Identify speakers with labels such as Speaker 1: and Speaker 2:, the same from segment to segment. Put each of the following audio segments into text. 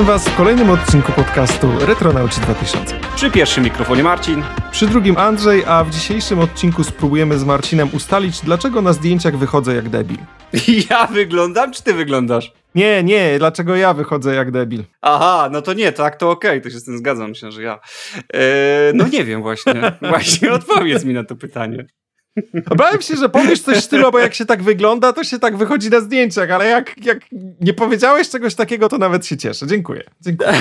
Speaker 1: Witamy Was w kolejnym odcinku podcastu Retronauci 2000.
Speaker 2: Przy pierwszym mikrofonie Marcin.
Speaker 1: Przy drugim Andrzej, a w dzisiejszym odcinku spróbujemy z Marcinem ustalić, dlaczego na zdjęciach wychodzę jak debil.
Speaker 2: Ja wyglądam, czy ty wyglądasz?
Speaker 1: Nie, nie, dlaczego ja wychodzę jak debil?
Speaker 2: Aha, no to nie, tak to okej, okay, to się z tym zgadzam, myślę, że ja. Eee, no nie wiem właśnie, właśnie odpowiedz mi na to pytanie.
Speaker 1: Bałem się, że powiesz coś w stylu, bo jak się tak wygląda, to się tak wychodzi na zdjęciach, ale jak, jak nie powiedziałeś czegoś takiego, to nawet się cieszę. Dziękuję. Dziękuję.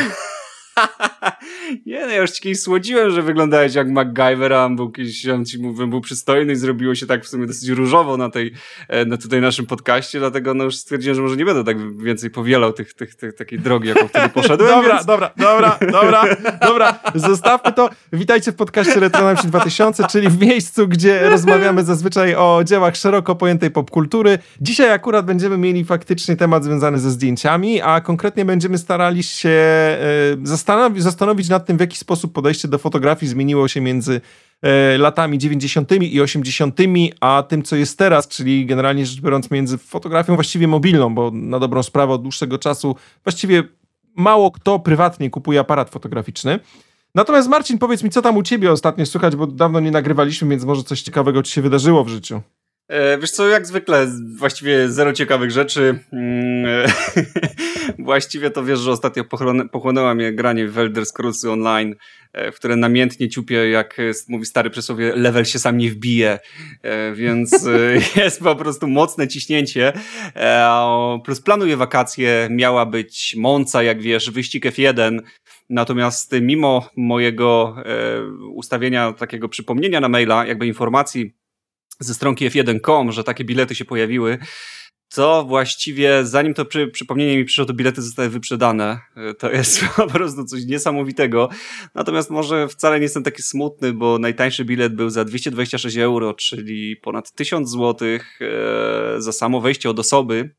Speaker 2: nie, no ja już ci kiedyś słodziłem, że wyglądałeś jak MacGyver, a on był kiedyś, on ci mówiłem, był przystojny i zrobiło się tak w sumie dosyć różowo na tej, e, na tutaj naszym podcaście, dlatego no już stwierdziłem, że może nie będę tak więcej powielał tych, tych, tych takiej drogi, jaką wtedy poszedłem.
Speaker 1: dobra,
Speaker 2: więc...
Speaker 1: dobra, dobra, dobra, dobra, zostawmy to. Witajcie w podcaście Retronauci 2000, czyli w miejscu, gdzie rozmawiamy zazwyczaj o dziełach szeroko pojętej popkultury. Dzisiaj akurat będziemy mieli faktycznie temat związany ze zdjęciami, a konkretnie będziemy starali się e, zastanowić nad tym, w jaki sposób podejście do fotografii zmieniło się między e, latami 90. i 80., a tym, co jest teraz, czyli generalnie rzecz biorąc między fotografią właściwie mobilną, bo na dobrą sprawę od dłuższego czasu właściwie mało kto prywatnie kupuje aparat fotograficzny. Natomiast Marcin, powiedz mi, co tam u ciebie ostatnio słychać, bo dawno nie nagrywaliśmy, więc może coś ciekawego ci się wydarzyło w życiu.
Speaker 2: E, wiesz co, jak zwykle, właściwie zero ciekawych rzeczy. Mm, właściwie to wiesz, że ostatnio pochłonęła mnie granie w Elder Scrolls Online, e, w które namiętnie ciupię, jak mówi stary przysłowie, level się sam nie wbije, e, więc jest po prostu mocne ciśnięcie. Plus planuję wakacje, miała być Monca, jak wiesz, wyścig F1, Natomiast mimo mojego ustawienia takiego przypomnienia na maila, jakby informacji ze stronki f1.com, że takie bilety się pojawiły, to właściwie zanim to przy, przypomnienie mi przyszło, to bilety zostały wyprzedane. To jest po prostu coś niesamowitego. Natomiast może wcale nie jestem taki smutny, bo najtańszy bilet był za 226 euro, czyli ponad 1000 złotych e, za samo wejście od osoby.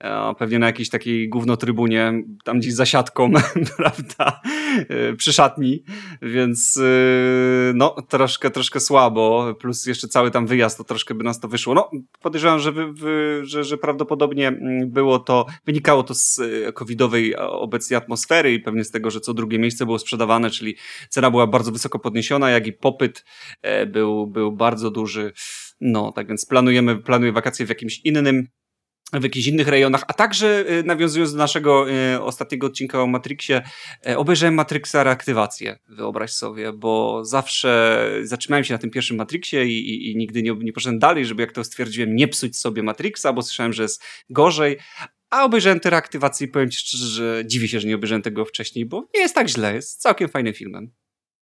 Speaker 2: E, pewnie na jakiejś takiej gównotrybunie, tam gdzieś za siatką, prawda, e, przy szatni, więc e, no troszkę, troszkę słabo, plus jeszcze cały tam wyjazd, to troszkę by nas to wyszło. No podejrzewam, że, wy, wy, że, że prawdopodobnie mm, było to, wynikało to z covidowej obecnej atmosfery i pewnie z tego, że co drugie miejsce było sprzedawane, czyli cena była bardzo wysoko podniesiona, jak i popyt był, był bardzo duży. No, tak więc planujemy, planuję wakacje w jakimś innym w jakichś innych rejonach, a także y, nawiązując do naszego y, ostatniego odcinka o Matrixie, y, obejrzałem Matrixa reaktywację, wyobraź sobie, bo zawsze zatrzymałem się na tym pierwszym Matrixie i, i, i nigdy nie, nie poszedłem dalej, żeby jak to stwierdziłem, nie psuć sobie Matrixa, bo słyszałem, że jest gorzej, a obejrzałem tę reaktywację i powiem ci szczerze, że dziwię się, że nie obejrzałem tego wcześniej, bo nie jest tak źle, jest całkiem fajnym filmem.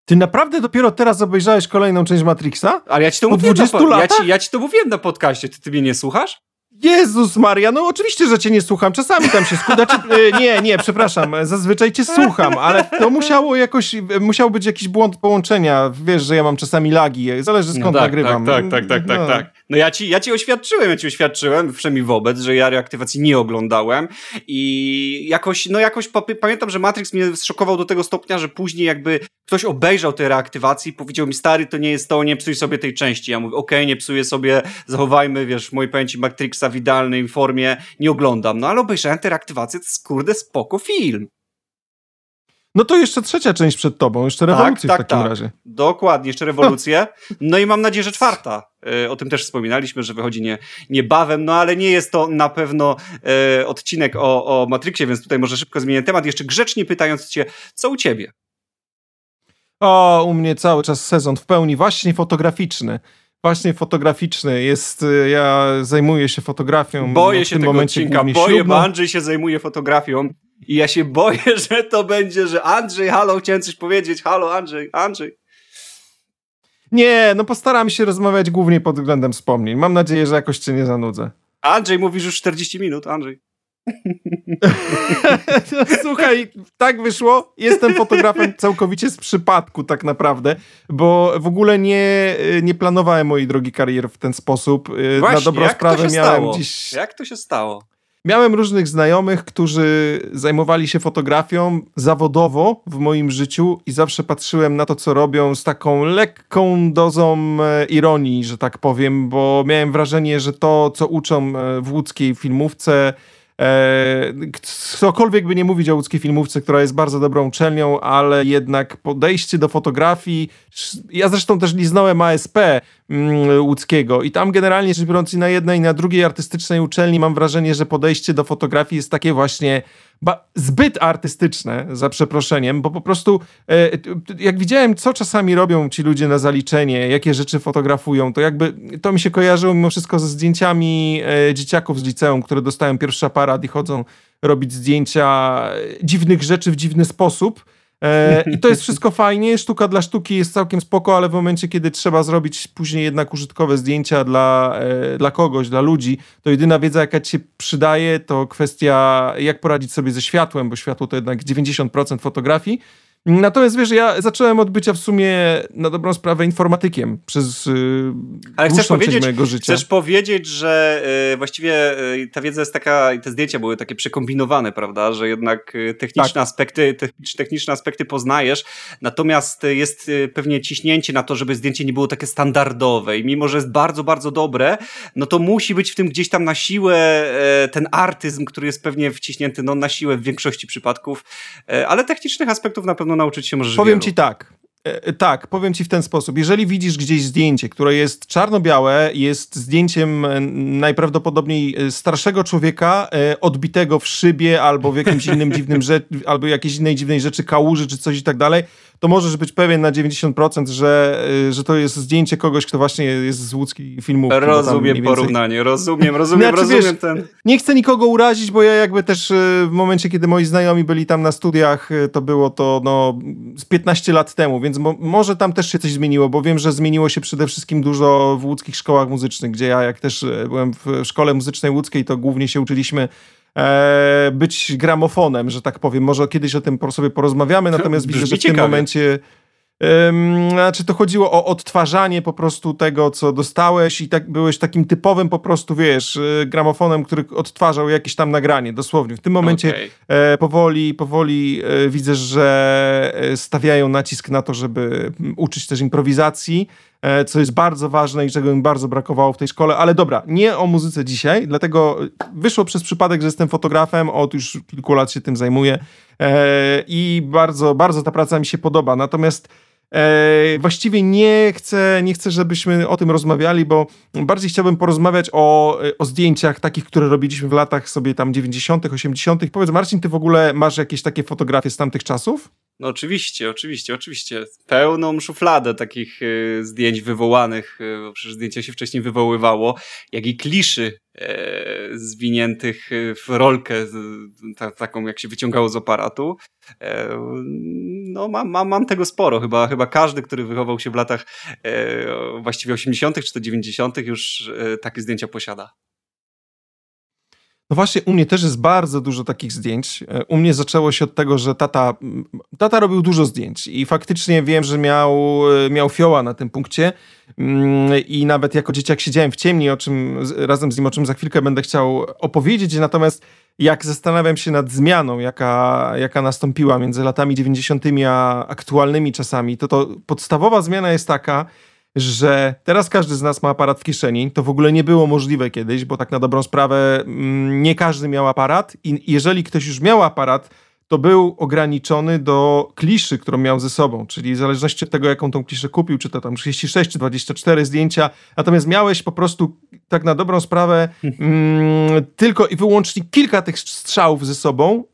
Speaker 1: Ty naprawdę dopiero teraz obejrzałeś kolejną część Matrixa?
Speaker 2: Ale ja ci to po mówiłem 20 na, ja ci, ja ci to mówiłem na podcaście, ty, ty mnie nie słuchasz?
Speaker 1: Jezus Maria, no oczywiście, że cię nie słucham. Czasami tam się skuda. Znaczy, nie, nie, przepraszam. Zazwyczaj cię słucham, ale to musiało jakoś, musiał być jakiś błąd połączenia. Wiesz, że ja mam czasami lagi. Zależy skąd no tak, nagrywam.
Speaker 2: Tak, tak, tak, tak, no. tak, tak. No ja ci, ja ci oświadczyłem, ja ci oświadczyłem, przynajmniej wobec, że ja reaktywacji nie oglądałem i jakoś, no jakoś pamiętam, że Matrix mnie zszokował do tego stopnia, że później jakby ktoś obejrzał te reaktywacje i powiedział mi, stary, to nie jest to, nie psuj sobie tej części. Ja mówię, okej, okay, nie psuję sobie, zachowajmy, wiesz, w mojej pamięci Matrixa w idealnej formie, nie oglądam. No ale obejrzałem te reaktywacje, to jest kurde spoko film.
Speaker 1: No to jeszcze trzecia część przed tobą, jeszcze rewolucja tak, tak, w takim tak. razie.
Speaker 2: Dokładnie, jeszcze rewolucję. No i mam nadzieję, że czwarta. E, o tym też wspominaliśmy, że wychodzi nie, niebawem, no ale nie jest to na pewno e, odcinek o, o Matrixie, więc tutaj może szybko zmienię temat. Jeszcze grzecznie pytając cię, co u ciebie?
Speaker 1: O, u mnie cały czas sezon w pełni właśnie fotograficzny właśnie fotograficzny. Jest, y, ja zajmuję się fotografią.
Speaker 2: Boję się tego odcinka, boję, bo Andrzej się zajmuje fotografią i ja się boję, że to będzie, że Andrzej, halo, chciałem coś powiedzieć, halo Andrzej, Andrzej.
Speaker 1: Nie, no postaram się rozmawiać głównie pod względem wspomnień. Mam nadzieję, że jakoś cię nie zanudzę.
Speaker 2: Andrzej, mówisz już 40 minut, Andrzej.
Speaker 1: Słuchaj, tak wyszło. Jestem fotografem całkowicie z przypadku, tak naprawdę, bo w ogóle nie, nie planowałem mojej drogi kariery w ten sposób.
Speaker 2: Właśnie, Na dobrą sprawę miałem stało? dziś. Jak to się stało?
Speaker 1: Miałem różnych znajomych, którzy zajmowali się fotografią zawodowo w moim życiu i zawsze patrzyłem na to, co robią z taką lekką dozą e, ironii, że tak powiem, bo miałem wrażenie, że to, co uczą e, w łódzkiej filmówce, E, cokolwiek by nie mówić o łódzkiej filmówce, która jest bardzo dobrą uczelnią, ale jednak podejście do fotografii, ja zresztą też liznąłem ASP mm, łódzkiego i tam generalnie rzecz biorąc i na jednej i na drugiej artystycznej uczelni mam wrażenie, że podejście do fotografii jest takie właśnie zbyt artystyczne, za przeproszeniem, bo po prostu e, jak widziałem, co czasami robią ci ludzie na zaliczenie, jakie rzeczy fotografują, to jakby to mi się kojarzyło mimo wszystko ze zdjęciami e, dzieciaków z liceum, które dostają pierwszy aparat i chodzą robić zdjęcia dziwnych rzeczy w dziwny sposób. E, I to jest wszystko fajnie, sztuka dla sztuki jest całkiem spoko, ale w momencie, kiedy trzeba zrobić później jednak użytkowe zdjęcia dla, e, dla kogoś, dla ludzi, to jedyna wiedza, jaka ci się przydaje, to kwestia, jak poradzić sobie ze światłem, bo światło to jednak 90% fotografii. Natomiast wiesz, ja zacząłem od bycia w sumie na dobrą sprawę informatykiem przez yy,
Speaker 2: Ale chcesz powiedzieć,
Speaker 1: mojego życia.
Speaker 2: Chcesz powiedzieć, że yy, właściwie yy, ta wiedza jest taka, i te zdjęcia były takie przekombinowane, prawda, że jednak y, techniczne tak. aspekty, techniczne aspekty poznajesz, natomiast jest y, pewnie ciśnięcie na to, żeby zdjęcie nie było takie standardowe i mimo, że jest bardzo, bardzo dobre, no to musi być w tym gdzieś tam na siłę e, ten artyzm, który jest pewnie wciśnięty no, na siłę w większości przypadków, e, ale technicznych aspektów na pewno nauczyć się możesz
Speaker 1: Powiem
Speaker 2: wielu.
Speaker 1: ci tak. E, e, tak, powiem ci w ten sposób. Jeżeli widzisz gdzieś zdjęcie, które jest czarno-białe, jest zdjęciem e, najprawdopodobniej starszego człowieka odbitego w szybie albo w jakimś innym dziwnym rzecz, albo jakiejś innej dziwnej rzeczy, kałuży czy coś i tak dalej, to możesz być pewien na 90%, że, y, że to jest zdjęcie kogoś, kto właśnie jest z łódzkiej filmu.
Speaker 2: Rozumiem więcej... porównanie, rozumiem, rozumiem, znaczy, rozumiem wiesz, ten...
Speaker 1: Nie chcę nikogo urazić, bo ja jakby też y, w momencie, kiedy moi znajomi byli tam na studiach, y, to było to no, z 15 lat temu, więc mo może tam też się coś zmieniło, bo wiem, że zmieniło się przede wszystkim dużo w łódzkich szkołach muzycznych, gdzie ja jak też byłem w szkole muzycznej łódzkiej, to głównie się uczyliśmy e, być gramofonem, że tak powiem. Może kiedyś o tym sobie porozmawiamy, natomiast widzę, że w tym momencie Um, znaczy to chodziło o odtwarzanie po prostu tego, co dostałeś i tak byłeś takim typowym po prostu, wiesz, y, gramofonem, który odtwarzał jakieś tam nagranie, dosłownie. W tym momencie okay. e, powoli, powoli e, widzę, że e, stawiają nacisk na to, żeby uczyć też improwizacji, e, co jest bardzo ważne i czego mi bardzo brakowało w tej szkole, ale dobra, nie o muzyce dzisiaj, dlatego wyszło przez przypadek, że jestem fotografem, od już kilku lat się tym zajmuję e, i bardzo, bardzo ta praca mi się podoba, natomiast E, właściwie nie chcę, nie chcę, żebyśmy o tym rozmawiali, bo bardziej chciałbym porozmawiać o, o zdjęciach takich, które robiliśmy w latach sobie tam 90., 80. Powiedz, Marcin, ty w ogóle masz jakieś takie fotografie z tamtych czasów?
Speaker 2: No oczywiście, oczywiście, oczywiście. Pełną szufladę takich y, zdjęć wywołanych, y, bo przecież zdjęcia się wcześniej wywoływało, jak i kliszy e, zwiniętych w rolkę, ta, taką jak się wyciągało z aparatu. E, no mam, mam, mam tego sporo. Chyba, chyba każdy, który wychował się w latach e, właściwie 80. czy to 90. już e, takie zdjęcia posiada.
Speaker 1: No właśnie, u mnie też jest bardzo dużo takich zdjęć. E, u mnie zaczęło się od tego, że tata, tata robił dużo zdjęć i faktycznie wiem, że miał, e, miał fioła na tym punkcie mm, i nawet jako dzieciak siedziałem w ciemni, o czym, razem z nim, o czym za chwilkę będę chciał opowiedzieć, natomiast jak zastanawiam się nad zmianą, jaka, jaka nastąpiła między latami 90. a aktualnymi czasami, to to podstawowa zmiana jest taka, że teraz każdy z nas ma aparat w kieszeni. To w ogóle nie było możliwe kiedyś, bo tak na dobrą sprawę mm, nie każdy miał aparat i jeżeli ktoś już miał aparat, to był ograniczony do kliszy, którą miał ze sobą, czyli w zależności od tego, jaką tą kliszę kupił, czy to tam 36 czy 24 zdjęcia, natomiast miałeś po prostu tak na dobrą sprawę mm, tylko i wyłącznie kilka tych strzałów ze sobą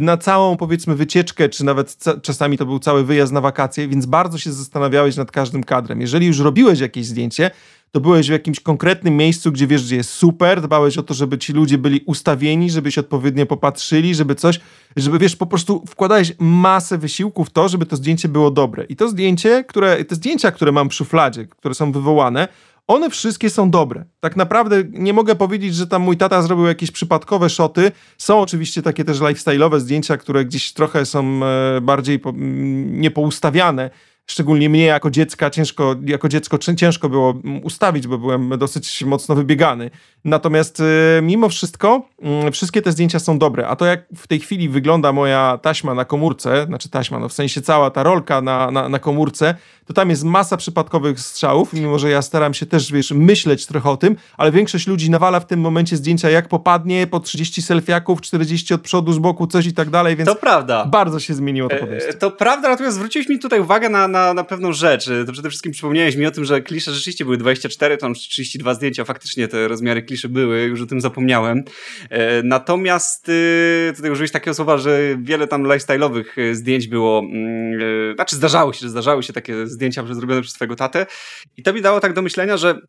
Speaker 1: na całą powiedzmy wycieczkę, czy nawet czasami to był cały wyjazd na wakacje, więc bardzo się zastanawiałeś nad każdym kadrem. Jeżeli już robiłeś jakieś zdjęcie, to byłeś w jakimś konkretnym miejscu, gdzie wiesz, gdzie jest super, dbałeś o to, żeby ci ludzie byli ustawieni, żebyś odpowiednio popatrzyli, żeby coś, żeby wiesz, po prostu wkładałeś masę wysiłku w to, żeby to zdjęcie było dobre. I to zdjęcie, które, te zdjęcia, które mam w szufladzie, które są wywołane, one wszystkie są dobre. Tak naprawdę nie mogę powiedzieć, że tam mój tata zrobił jakieś przypadkowe szoty. Są oczywiście takie też lifestyle'owe zdjęcia, które gdzieś trochę są e, bardziej po, niepoustawiane, szczególnie mnie jako dziecka, ciężko, jako dziecko ciężko było ustawić, bo byłem dosyć mocno wybiegany. Natomiast y, mimo wszystko y, wszystkie te zdjęcia są dobre, a to jak w tej chwili wygląda moja taśma na komórce, znaczy taśma, no w sensie cała ta rolka na, na, na komórce, to tam jest masa przypadkowych strzałów, mimo że ja staram się też, wiesz, myśleć trochę o tym, ale większość ludzi nawala w tym momencie zdjęcia jak popadnie, po 30 selfiaków, 40 od przodu, z boku, coś i tak dalej, więc
Speaker 2: to prawda.
Speaker 1: bardzo się zmieniło to podejście.
Speaker 2: To prawda, natomiast zwróciłeś mi tutaj uwagę na, na, na pewną rzecz. To przede wszystkim przypomniałeś mi o tym, że klisze rzeczywiście były 24, tam 32 zdjęcia, faktycznie te rozmiary kliszy były, już o tym zapomniałem. E, natomiast y, tutaj użyłeś takiego słowa, że wiele tam lifestyle'owych y, zdjęć było, mm, y, znaczy zdarzały się, zdarzały się takie zdjęcia zrobione przez twojego tatę i to mi dało tak do myślenia, że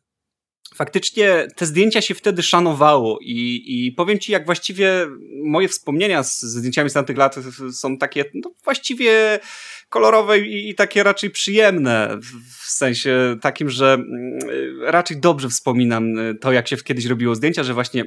Speaker 2: faktycznie te zdjęcia się wtedy szanowało i, i powiem ci, jak właściwie moje wspomnienia z, ze zdjęciami z tamtych lat są takie no, właściwie kolorowe i, i, takie raczej przyjemne, w sensie takim, że mm, raczej dobrze wspominam to, jak się kiedyś robiło zdjęcia, że właśnie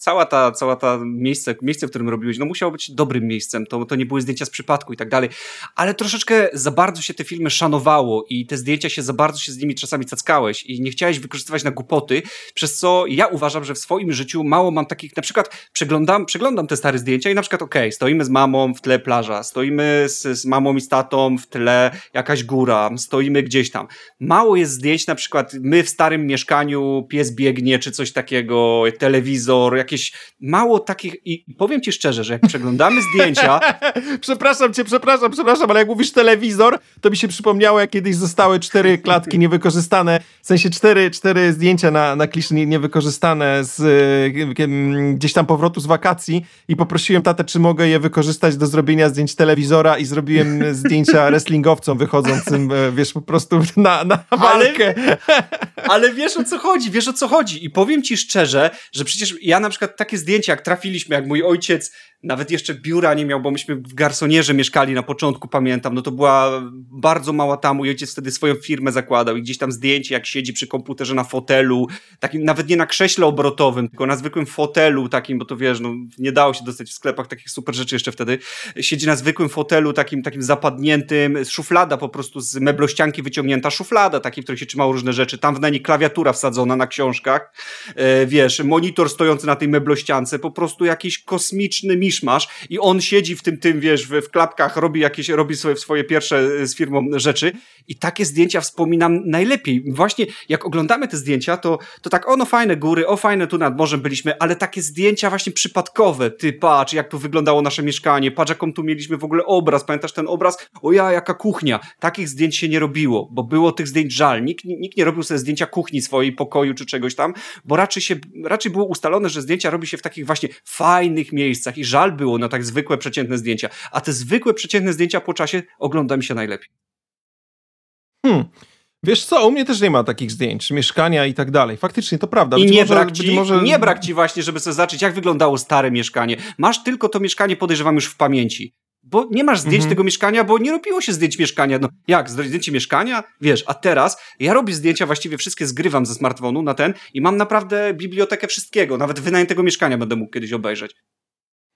Speaker 2: cała ta, cała ta miejsce, miejsce, w którym robiłeś, no musiało być dobrym miejscem, to, to nie były zdjęcia z przypadku i tak dalej, ale troszeczkę za bardzo się te filmy szanowało i te zdjęcia się za bardzo się z nimi czasami cackałeś i nie chciałeś wykorzystywać na głupoty, przez co ja uważam, że w swoim życiu mało mam takich, na przykład przeglądam, przeglądam te stare zdjęcia i na przykład okej, okay, stoimy z mamą w tle plaża, stoimy z, z mamą i z tatą w tle jakaś góra, stoimy gdzieś tam. Mało jest zdjęć, na przykład my w starym mieszkaniu, pies biegnie czy coś takiego, telewizor, jak jakieś mało takich i powiem ci szczerze, że jak przeglądamy zdjęcia...
Speaker 1: przepraszam cię, przepraszam, przepraszam, ale jak mówisz telewizor, to mi się przypomniało, jak kiedyś zostały cztery klatki niewykorzystane, w sensie cztery, cztery zdjęcia na, na kliszy niewykorzystane z y, gdzieś tam powrotu z wakacji i poprosiłem tatę, czy mogę je wykorzystać do zrobienia zdjęć telewizora i zrobiłem zdjęcia wrestlingowcom wychodzącym, e, wiesz, po prostu na, na walkę.
Speaker 2: Ale, ale wiesz o co chodzi, wiesz o co chodzi i powiem ci szczerze, że przecież ja na przykład przykład takie zdjęcia, jak trafiliśmy, jak mój ojciec nawet jeszcze biura nie miał, bo myśmy w garsonierze mieszkali na początku, pamiętam, no to była bardzo mała tam, mój ojciec wtedy swoją firmę zakładał i gdzieś tam zdjęcie, jak siedzi przy komputerze na fotelu, takim, nawet nie na krześle obrotowym, tylko na zwykłym fotelu takim, bo to wiesz, no nie dało się dostać w sklepach takich super rzeczy jeszcze wtedy, siedzi na zwykłym fotelu takim, takim zapadniętym, szuflada po prostu z meblościanki wyciągnięta szuflada, takiej, w której się trzymało różne rzeczy, tam w niej klawiatura wsadzona na książkach, e, wiesz, monitor stojący na tej meblościance, po prostu jakiś kosmiczny miszmasz i on siedzi w tym, tym wiesz, w, w klapkach, robi jakieś, robi swoje, swoje pierwsze e, z firmą rzeczy i takie zdjęcia wspominam najlepiej. Właśnie jak oglądamy te zdjęcia, to, to tak, ono fajne góry, o fajne tu nad morzem byliśmy, ale takie zdjęcia właśnie przypadkowe, ty patrz, jak tu wyglądało nasze mieszkanie, patrz, jaką tu mieliśmy w ogóle obraz, pamiętasz ten obraz? O ja, jaka kuchnia. Takich zdjęć się nie robiło, bo było tych zdjęć żal. Nikt, nikt nie robił sobie zdjęcia kuchni swojej, pokoju czy czegoś tam, bo raczej się, raczej było ustalone, że zdjęcia robi się w takich właśnie fajnych miejscach i żal było na tak zwykłe, przeciętne zdjęcia. A te zwykłe, przeciętne zdjęcia po czasie ogląda mi się najlepiej.
Speaker 1: Hmm. Wiesz co, u mnie też nie ma takich zdjęć, mieszkania i tak dalej. Faktycznie to prawda.
Speaker 2: I nie, może, brak ci, może... nie brak ci właśnie, żeby sobie zobaczyć, jak wyglądało stare mieszkanie. Masz tylko to mieszkanie, podejrzewam, już w pamięci. Bo nie masz zdjęć mhm. tego mieszkania, bo nie robiło się zdjęć mieszkania. No jak, zdjęcie mieszkania? Wiesz, a teraz ja robię zdjęcia, właściwie wszystkie zgrywam ze smartfonu na ten i mam naprawdę bibliotekę wszystkiego. Nawet wynajętego mieszkania będę mógł kiedyś obejrzeć.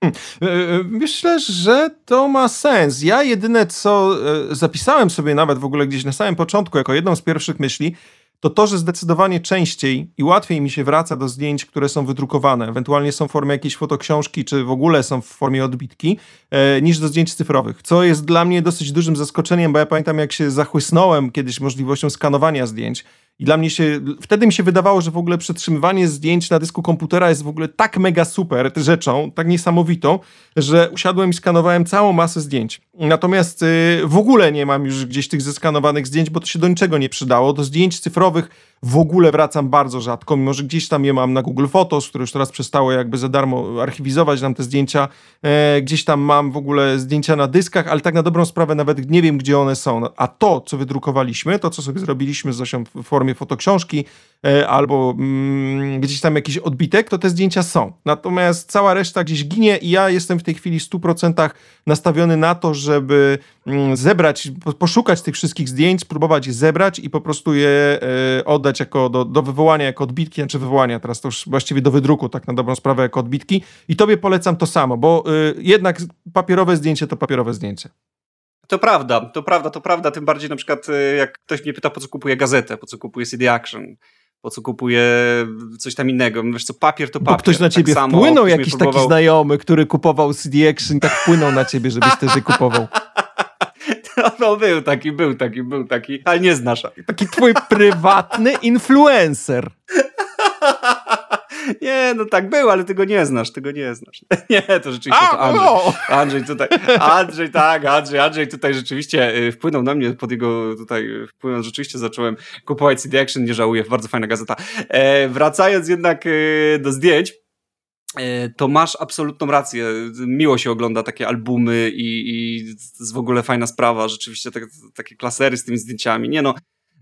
Speaker 1: Hmm. E, e, myślę, że to ma sens. Ja jedyne, co e, zapisałem sobie nawet w ogóle gdzieś na samym początku, jako jedną z pierwszych myśli, to to, że zdecydowanie częściej i łatwiej mi się wraca do zdjęć, które są wydrukowane, ewentualnie są w formie jakiejś fotoksiążki, czy w ogóle są w formie odbitki, e, niż do zdjęć cyfrowych, co jest dla mnie dosyć dużym zaskoczeniem, bo ja pamiętam, jak się zachłysnąłem kiedyś możliwością skanowania zdjęć i dla mnie się, wtedy mi się wydawało, że w ogóle przetrzymywanie zdjęć na dysku komputera jest w ogóle tak mega super rzeczą, tak niesamowitą, że usiadłem i skanowałem całą masę zdjęć. Natomiast y, w ogóle nie mam już gdzieś tych zeskanowanych zdjęć, bo to się do niczego nie przydało. Do zdjęć cyfrowych w ogóle wracam bardzo rzadko, mimo że gdzieś tam je mam na Google Photos, które już teraz przestało jakby za darmo archiwizować nam te zdjęcia. E, gdzieś tam mam w ogóle zdjęcia na dyskach, ale tak na dobrą sprawę nawet nie wiem, gdzie one są. A to, co wydrukowaliśmy, to, co sobie zrobiliśmy z Zosią w formie fotoksiążki, e, albo mm, gdzieś tam jakiś odbitek, to te zdjęcia są. Natomiast cała reszta gdzieś ginie i ja jestem w tej chwili w 100% nastawiony na to, żeby mm, zebrać, poszukać tych wszystkich zdjęć, spróbować je zebrać i po prostu je e, oddać jako do, do wywołania jako odbitki, znaczy wywołania, teraz to już właściwie do wydruku, tak na dobrą sprawę, jako odbitki. I tobie polecam to samo, bo y, jednak papierowe zdjęcie to papierowe zdjęcie.
Speaker 2: To prawda, to prawda, to prawda. Tym bardziej na przykład, e, jak ktoś mnie pyta, po co kupuje gazetę, po co kupuje CD Action, po co kupuje coś tam innego. Wiesz co, papier to papier.
Speaker 1: Bo ktoś na tak ciebie tak wpłynął, jakiś próbował... taki znajomy, który kupował CD Action tak wpłynął na ciebie, żebyś też je kupował.
Speaker 2: No, no, był taki, był taki, był taki, ale nie znasz.
Speaker 1: Taki twój prywatny influencer.
Speaker 2: Nie, no tak był, ale ty go nie znasz, ty go nie znasz. Nie, to rzeczywiście A, to Andrzej. O! Andrzej tutaj, Andrzej tak, Andrzej, Andrzej tutaj rzeczywiście y, wpłynął na mnie, pod jego tutaj wpłynął, rzeczywiście zacząłem kupować CD Action, nie żałuję, bardzo fajna gazeta. E, wracając jednak y, do zdjęć, e, to masz absolutną rację. Miło się ogląda takie albumy i, i to jest w ogóle fajna sprawa. Rzeczywiście tak, takie klasery z tymi zdjęciami. Nie no,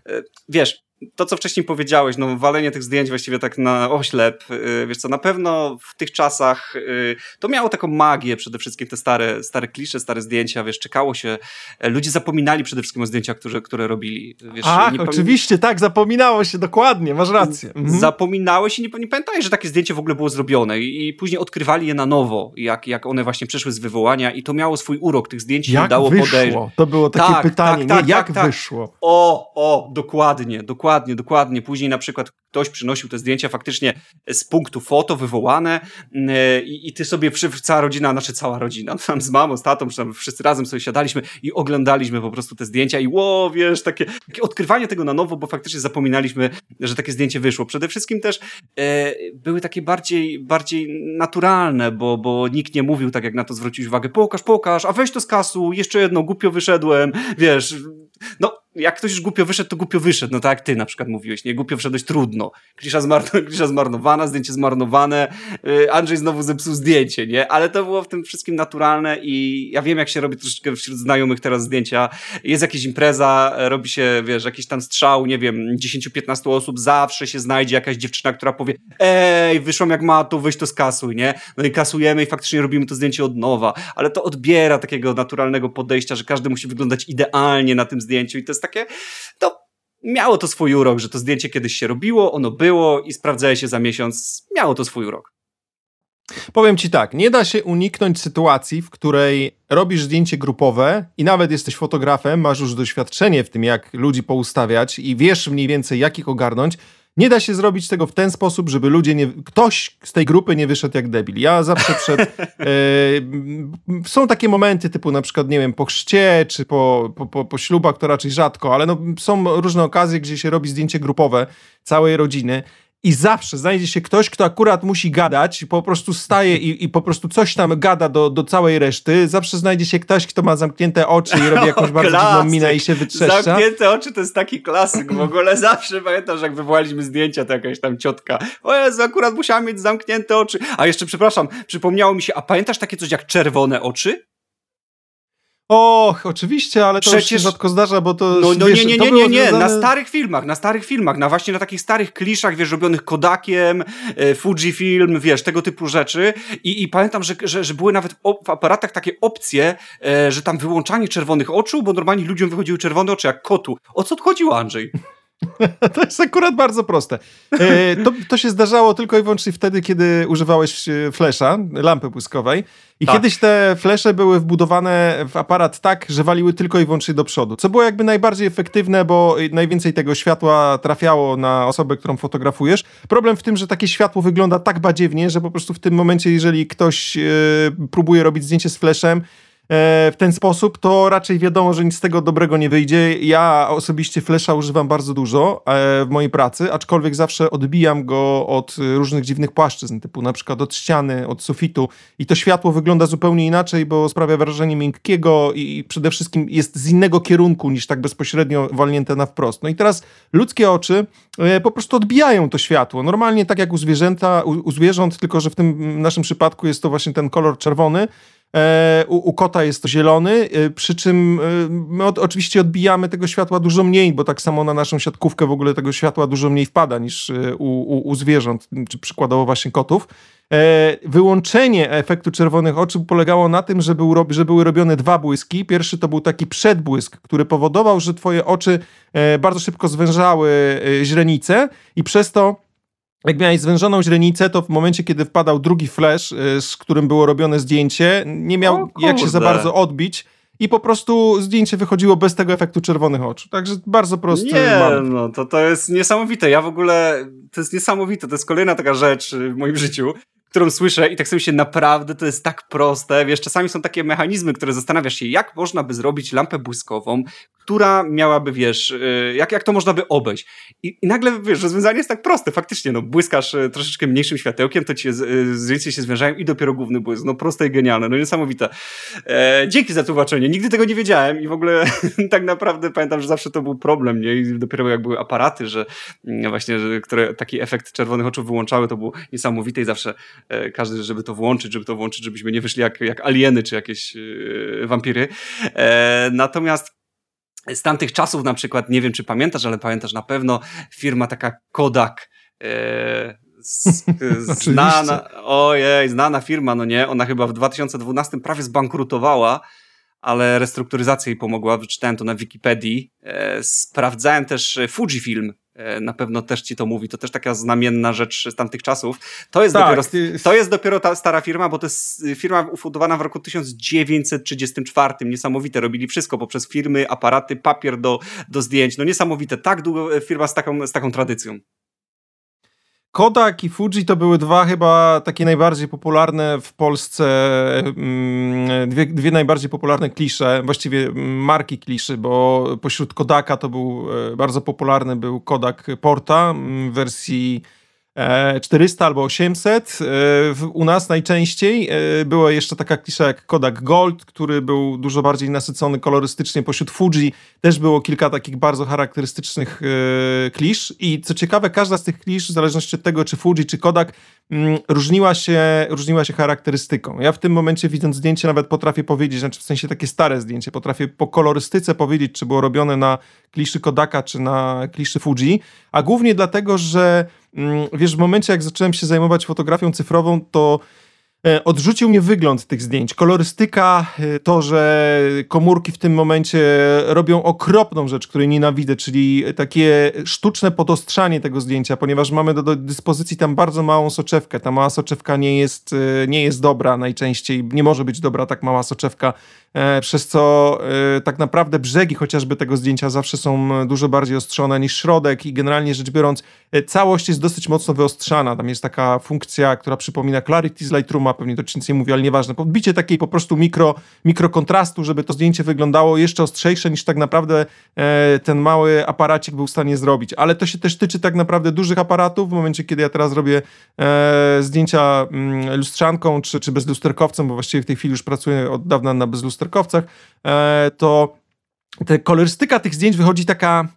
Speaker 2: e, wiesz, to, co wcześniej powiedziałeś, no walenie tych zdjęć właściwie tak na oślep, yy, wiesz co, na pewno w tych czasach yy, to miało taką magię, przede wszystkim te stare, stare klisze, stare zdjęcia, wiesz, czekało się, e, ludzie zapominali przede wszystkim o zdjęciach, które, które robili. Wiesz,
Speaker 1: Ach, oczywiście, tak, zapominało się, dokładnie, masz rację.
Speaker 2: Mhm. Zapominało się, nie, nie pamiętaj, że takie zdjęcie w ogóle było zrobione i, i, później odkrywali je na nowo, jak, jak one właśnie przeszły z wywołania i to miało swój urok, tych zdjęć
Speaker 1: jak
Speaker 2: się dało
Speaker 1: podejrzeć. To było takie tak, pytanie, tak, tak, nie? jak tak, tak. wyszło?
Speaker 2: O, o, dokładnie, dokładnie Dokładnie, dokładnie. Później na przykład ktoś przynosił te zdjęcia faktycznie z punktu foto wywołane mm, i, i ty sobie, cała rodzina, znaczy cała rodzina, tam z mamą, z tatą, wszyscy razem sobie siadaliśmy i oglądaliśmy po prostu te zdjęcia i ło, wiesz, takie, takie odkrywanie tego na nowo, bo faktycznie zapominaliśmy, że takie zdjęcie wyszło. Przede wszystkim też e, były takie bardziej, bardziej naturalne, bo, bo nikt nie mówił tak, jak na to zwrócić uwagę, pokaż, pokaż, a weź to z kasu, jeszcze jedno, głupio wyszedłem, wiesz, no jak ktoś już głupio wyszedł, to głupio wyszedł. No tak jak ty na przykład mówiłeś, nie? Głupio wszedłeś trudno. Klisza, zmarno, klisza zmarnowana, zdjęcie zmarnowane, yy, Andrzej znowu zepsuł zdjęcie, nie? Ale to było w tym wszystkim naturalne i ja wiem, jak się robi troszeczkę wśród znajomych teraz zdjęcia. Jest jakaś impreza, robi się, wiesz, jakiś tam strzał, nie wiem, 10-15 osób, zawsze się znajdzie jakaś dziewczyna, która powie ej, wyszłam jak ma, to weź to skasuj, nie? No i kasujemy i faktycznie robimy to zdjęcie od nowa, ale to odbiera takiego naturalnego podejścia, że każdy musi wyglądać idealnie na tym zdjęciu i to jest takie, no, miało to swój urok, że to zdjęcie kiedyś się robiło, ono było i sprawdzało się za miesiąc, miało to swój urok.
Speaker 1: Powiem ci tak, nie da się uniknąć sytuacji, w której robisz zdjęcie grupowe i nawet jesteś fotografem, masz już doświadczenie w tym, jak ludzi poustawiać i wiesz mniej więcej, jak ich ogarnąć, nie da się zrobić tego w ten sposób, żeby ludzie nie. Ktoś z tej grupy nie wyszedł jak debil. Ja zawsze przed. E, są takie momenty, typu na przykład, nie wiem, po chrzcie czy po, po, po, po ślubach, to raczej rzadko, ale no, są różne okazje, gdzie się robi zdjęcie grupowe całej rodziny i zawsze znajdzie się ktoś, kto akurat musi gadać, po prostu staje i, i po prostu coś tam gada do, do całej reszty. Zawsze znajdzie się ktoś, kto ma zamknięte oczy i robi jakąś o, bardzo dziwną minę i się wytrzeszcza.
Speaker 2: Zamknięte oczy to jest taki klasyk w ogóle. Zawsze pamiętam, że jak wywołaliśmy zdjęcia, to jakaś tam ciotka, o Jezu, akurat musiała mieć zamknięte oczy. A jeszcze, przepraszam, przypomniało mi się, a pamiętasz takie coś jak czerwone oczy?
Speaker 1: Och, oczywiście, ale to Przecież... się rzadko zdarza, bo to.
Speaker 2: No, no wiesz, nie, nie, nie, nie, nie, związane... na starych filmach, na starych filmach, na właśnie na takich starych kliszach, wiesz, robionych Kodakiem, e, Fujifilm, wiesz, tego typu rzeczy. I, i pamiętam, że, że, że były nawet w aparatach takie opcje, e, że tam wyłączanie czerwonych oczu, bo normalnie ludziom wychodziły czerwone oczy jak kotu. O co chodziło, Andrzej?
Speaker 1: to jest akurat bardzo proste. E, to, to się zdarzało tylko i wyłącznie wtedy, kiedy używałeś e, flesza, lampy błyskowej. I tak. kiedyś te flesze były wbudowane w aparat tak, że waliły tylko i wyłącznie do przodu. Co było jakby najbardziej efektywne, bo najwięcej tego światła trafiało na osobę, którą fotografujesz. Problem w tym, że takie światło wygląda tak badziewnie, że po prostu w tym momencie, jeżeli ktoś e, próbuje robić zdjęcie z fleszem, w ten sposób, to raczej wiadomo, że nic z tego dobrego nie wyjdzie. Ja osobiście flesza używam bardzo dużo e, w mojej pracy, aczkolwiek zawsze odbijam go od różnych dziwnych płaszczyzn, typu na przykład od ściany, od sufitu i to światło wygląda zupełnie inaczej, bo sprawia wrażenie miękkiego i przede wszystkim jest z innego kierunku niż tak bezpośrednio walnięte na wprost. No i teraz ludzkie oczy e, po prostu odbijają to światło. Normalnie tak jak u zwierzęta, u, u zwierząt, tylko że w tym naszym przypadku jest to właśnie ten kolor czerwony, E, u, u, kota jest to zielony, e, przy czym e, my od, oczywiście odbijamy tego światła dużo mniej, bo tak samo na naszą siatkówkę w ogóle tego światła dużo mniej wpada niż u, u, u zwierząt, czy przykładowo właśnie kotów. Wyłączenie efektu czerwonych oczu polegało na tym, że, był, że były robione dwa błyski. Pierwszy to był taki przedbłysk, który powodował, że twoje oczy bardzo szybko zwężały źrenice i przez to jak miałeś zwężoną źrenicę, to w momencie, kiedy wpadał drugi flash, y, z którym było robione zdjęcie, nie miał jak się za bardzo odbić i po prostu zdjęcie wychodziło bez tego efektu czerwonych oczu. Także bardzo prosty.
Speaker 2: Nie, no to, to jest niesamowite. Ja w ogóle, to jest niesamowite. To jest kolejna taka rzecz w moim życiu, którą słyszę i tak sobie się naprawdę, to jest tak proste. Wiesz, czasami są takie mechanizmy, które zastanawiasz się, jak można by zrobić lampę błyskową, która miałaby, wiesz, y, jak, jak to można by obejść. I, I nagle, wiesz, rozwiązanie jest tak proste. Faktycznie, no, błyskasz y, troszeczkę mniejszym światełkiem, to ci y, zdjęcia się zwężają i dopiero główny błysk. No, proste i genialne, no niesamowite. E, dzięki za tłumaczenie. Nigdy tego nie wiedziałem i w ogóle tak naprawdę pamiętam, że zawsze to był problem, nie? I dopiero jak były aparaty, że mm, właśnie, że, które taki efekt czerwonych oczu wyłączały, to było niesamowite i zawsze e, każdy, żeby to włączyć, żeby to włączyć, żebyśmy nie wyszli jak, jak alieny czy jakieś e, wampiry. Natomiast z tamtych czasów na przykład, nie wiem czy pamiętasz, ale pamiętasz na pewno, firma taka Kodak, e, z, znana, ojej, znana firma, no nie, ona chyba w 2012 prawie zbankrutowała, ale restrukturyzacja jej pomogła, wyczytałem to na Wikipedii. E, sprawdzałem też Fujifilm, e, na pewno też ci to mówi, to też taka znamienna rzecz z tamtych czasów. To jest, tak, dopiero, ty... to jest dopiero ta stara firma, bo to jest firma ufundowana w roku 1934. Niesamowite, robili wszystko poprzez firmy, aparaty, papier do, do zdjęć. No niesamowite, tak długo firma z taką, z taką tradycją.
Speaker 1: Kodak i Fuji to były dwa chyba takie najbardziej popularne w Polsce, mm, dwie, dwie najbardziej popularne klisze, właściwie marki kliszy, bo pośród Kodaka to był e, bardzo popularny był Kodak Porta w wersji 400 e, albo 800. E, u nas najczęściej e, była jeszcze taka klisza jak Kodak Gold, który był dużo bardziej nasycony kolorystycznie. Pośród Fuji też było kilka takich bardzo charakterystycznych klisz i co ciekawe, każda z tych klisz, w zależności od tego, czy Fuji, czy Kodak, mm, różniła się, różniła się charakterystyką. Ja w tym momencie widząc zdjęcie nawet potrafię powiedzieć, znaczy w sensie takie stare zdjęcie, potrafię po kolorystyce powiedzieć, czy było robione na kliszy Kodaka, czy na kliszy Fuji, a głównie dlatego, że wiesz, w momencie jak zacząłem się zajmować fotografią cyfrową, to e, odrzucił mnie wygląd tych zdjęć. Kolorystyka, e, to, że komórki w tym momencie robią okropną rzecz, której nienawidzę, czyli takie sztuczne podostrzanie tego zdjęcia, ponieważ mamy do, do dyspozycji tam bardzo małą soczewkę. Ta mała soczewka nie jest, e, nie jest dobra najczęściej, nie może być dobra tak mała soczewka przez co e, tak naprawdę brzegi chociażby tego zdjęcia zawsze są dużo bardziej ostrzone niż środek i generalnie rzecz biorąc e, całość jest dosyć mocno wyostrzana. Tam jest taka funkcja, która przypomina Clarity z Lightrooma, pewnie to ci nic nie mówi, ale nieważne. Podbicie takiej po prostu mikro, mikrokontrastu, żeby to zdjęcie wyglądało jeszcze ostrzejsze niż tak naprawdę ten mały aparacik był w stanie zrobić. Ale to się też tyczy tak naprawdę dużych aparatów. W momencie, kiedy ja teraz robię zdjęcia mm, lustrzanką czy, czy bezlusterkowcem, bo właściwie w tej chwili już pracuję od dawna na bezlusterkowcem, lusterkowcach, e, to te kolorystyka tych zdjęć wychodzi taka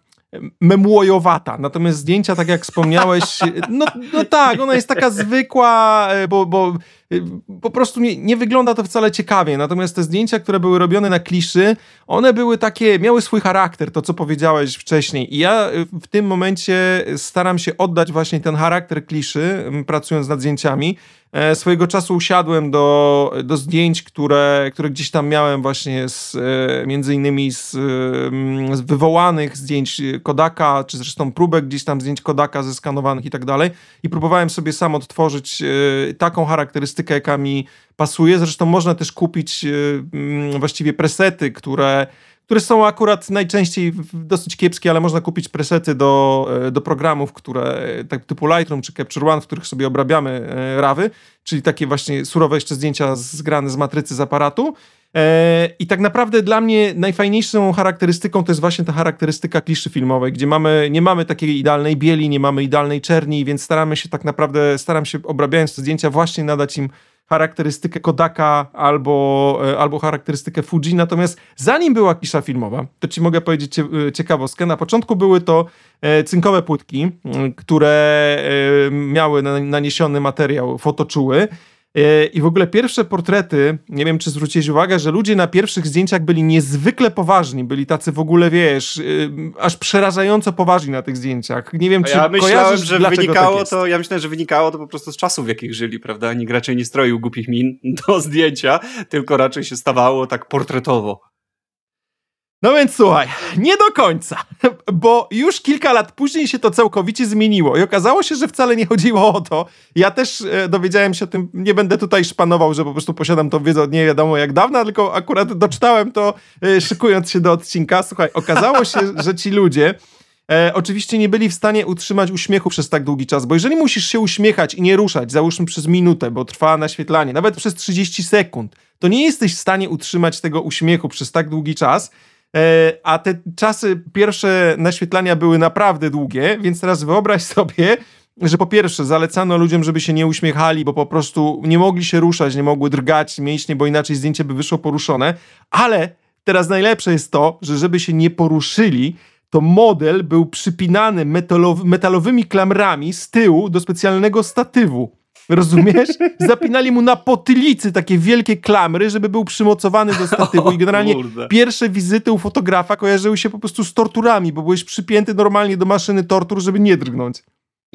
Speaker 1: memuojowata. Natomiast zdjęcia, tak jak wspomniałeś, no, no tak, ona jest taka zwykła, e, bo, bo e, po prostu nie, nie, wygląda to wcale ciekawie. Natomiast te zdjęcia, które były robione na kliszy, one były takie, miały swój charakter, to co powiedziałeś wcześniej. I ja w tym momencie staram się oddać właśnie ten charakter kliszy, pracując nad zdjęciami. E, swojego czasu usiadłem do, do zdjęć, które, które gdzieś tam miałem właśnie z, e, między innymi z, z wywołanych zdjęć Kodaka, czy zresztą próbek gdzieś tam zdjęć Kodaka zeskanowanych i tak dalej. I próbowałem sobie sam odtworzyć e, taką charakterystykę, jaka mi pasuje. Zresztą można też kupić właściwie presety, które które są akurat najczęściej dosyć kiepskie, ale można kupić presety do, e, do programów, które tak typu Lightroom czy Capture One, w których sobie obrabiamy e, rawy, czyli takie właśnie surowe jeszcze zdjęcia zgrane z matrycy z aparatu. E, I tak naprawdę dla mnie najfajniejszą charakterystyką to jest właśnie ta charakterystyka kliszy filmowej, gdzie mamy, nie mamy takiej idealnej bieli, nie mamy idealnej czerni, więc staramy się tak naprawdę, staram się obrabiając te zdjęcia właśnie nadać im charakterystykę Kodaka albo, e, albo charakterystykę Fuji. Natomiast zanim była kisza filmowa, to ci mogę powiedzieć e, ciekawostkę. Na początku były to e, cynkowe płytki, które miały naniesiony materiał fotoczuły. E, I w ogóle pierwsze portrety, nie wiem czy zwróciłeś uwagę, że ludzie na pierwszych zdjęciach byli niezwykle poważni, byli tacy w ogóle, wiesz, y, aż przerażająco poważni na tych zdjęciach. Nie wiem, czy
Speaker 2: ja myślałem, że wynikało tak to, ja myślałem, że wynikało to po prostu z czasów, w jakich żyli, prawda? Nikt raczej nie stroił głupich min do zdjęcia, tylko raczej się stawało tak portretowo.
Speaker 1: No więc słuchaj, nie do końca, bo już kilka lat później się to całkowicie zmieniło i okazało się, że wcale nie chodziło o to. Ja też e, dowiedziałem się o tym, nie będę tutaj szpanował, że po prostu posiadam tą wiedzę od nie wiadomo jak dawna, tylko akurat doczytałem to e, szykując się do odcinka. Słuchaj, okazało się, że ci ludzie e, oczywiście nie byli w stanie utrzymać uśmiechu przez tak długi czas, bo jeżeli musisz się uśmiechać i nie ruszać, załóżmy przez minutę, bo trwa naświetlanie, nawet przez 30 sekund, to nie jesteś w stanie utrzymać tego uśmiechu przez tak długi czas, a te czasy pierwsze naświetlania były naprawdę długie, więc teraz wyobraź sobie, że po pierwsze zalecano ludziom, żeby się nie uśmiechali, bo po prostu nie mogli się ruszać, nie mogły drgać mięśnie, bo inaczej zdjęcie by wyszło poruszone, ale teraz najlepsze jest to, że żeby się nie poruszyli, to model był przypinany metalowy, metalowymi klamrami z tyłu do specjalnego statywu. Rozumiesz? Zapinali mu na potylicy takie wielkie klamry, żeby był przymocowany do statywu i generalnie pierwsze wizyty u fotografa kojarzyły się po prostu z torturami, bo byłeś przypięty normalnie do maszyny tortur, żeby nie drgnąć.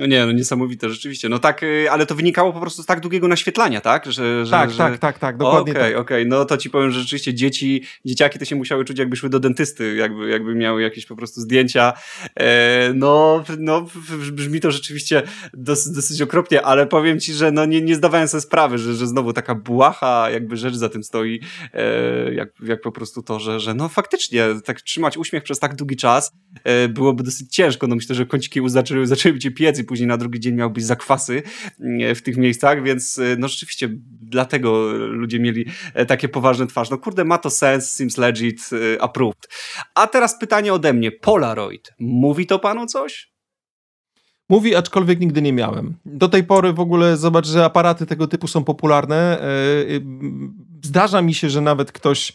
Speaker 2: No nie, no niesamowite, rzeczywiście. No tak, y, ale to wynikało po prostu z tak długiego naświetlania, tak?
Speaker 1: Że, że, tak, że... tak, tak, tak, dokładnie
Speaker 2: Okej,
Speaker 1: okay,
Speaker 2: okej, okay. no to ci powiem, że rzeczywiście dzieci, dzieciaki to się musiały czuć jakby szły do dentysty, jakby, jakby miały jakieś po prostu zdjęcia. E, no, no, brzmi to rzeczywiście dosyć, dosyć okropnie, ale powiem ci, że no nie, nie zdawałem sobie sprawy, że, że znowu taka błaha jakby rzecz za tym stoi, e, jak, jak po prostu to, że, że no faktycznie tak trzymać uśmiech przez tak długi czas e, byłoby dosyć ciężko. No myślę, że kąciki zaczęły, zaczęły cię piec i później na drugi dzień miałbyś zakwasy mm, w tych miejscach, więc e, no rzeczywiście dlatego ludzie mieli e, takie poważne twarze. No kurde, ma to sens, seems legit, e, approved. A teraz pytanie ode mnie. Polaroid. Mówi to panu coś?
Speaker 1: Mówi, aczkolwiek nigdy nie miałem. Do tej pory w ogóle zobacz, że aparaty tego typu są popularne. Zdarza mi się, że nawet ktoś e,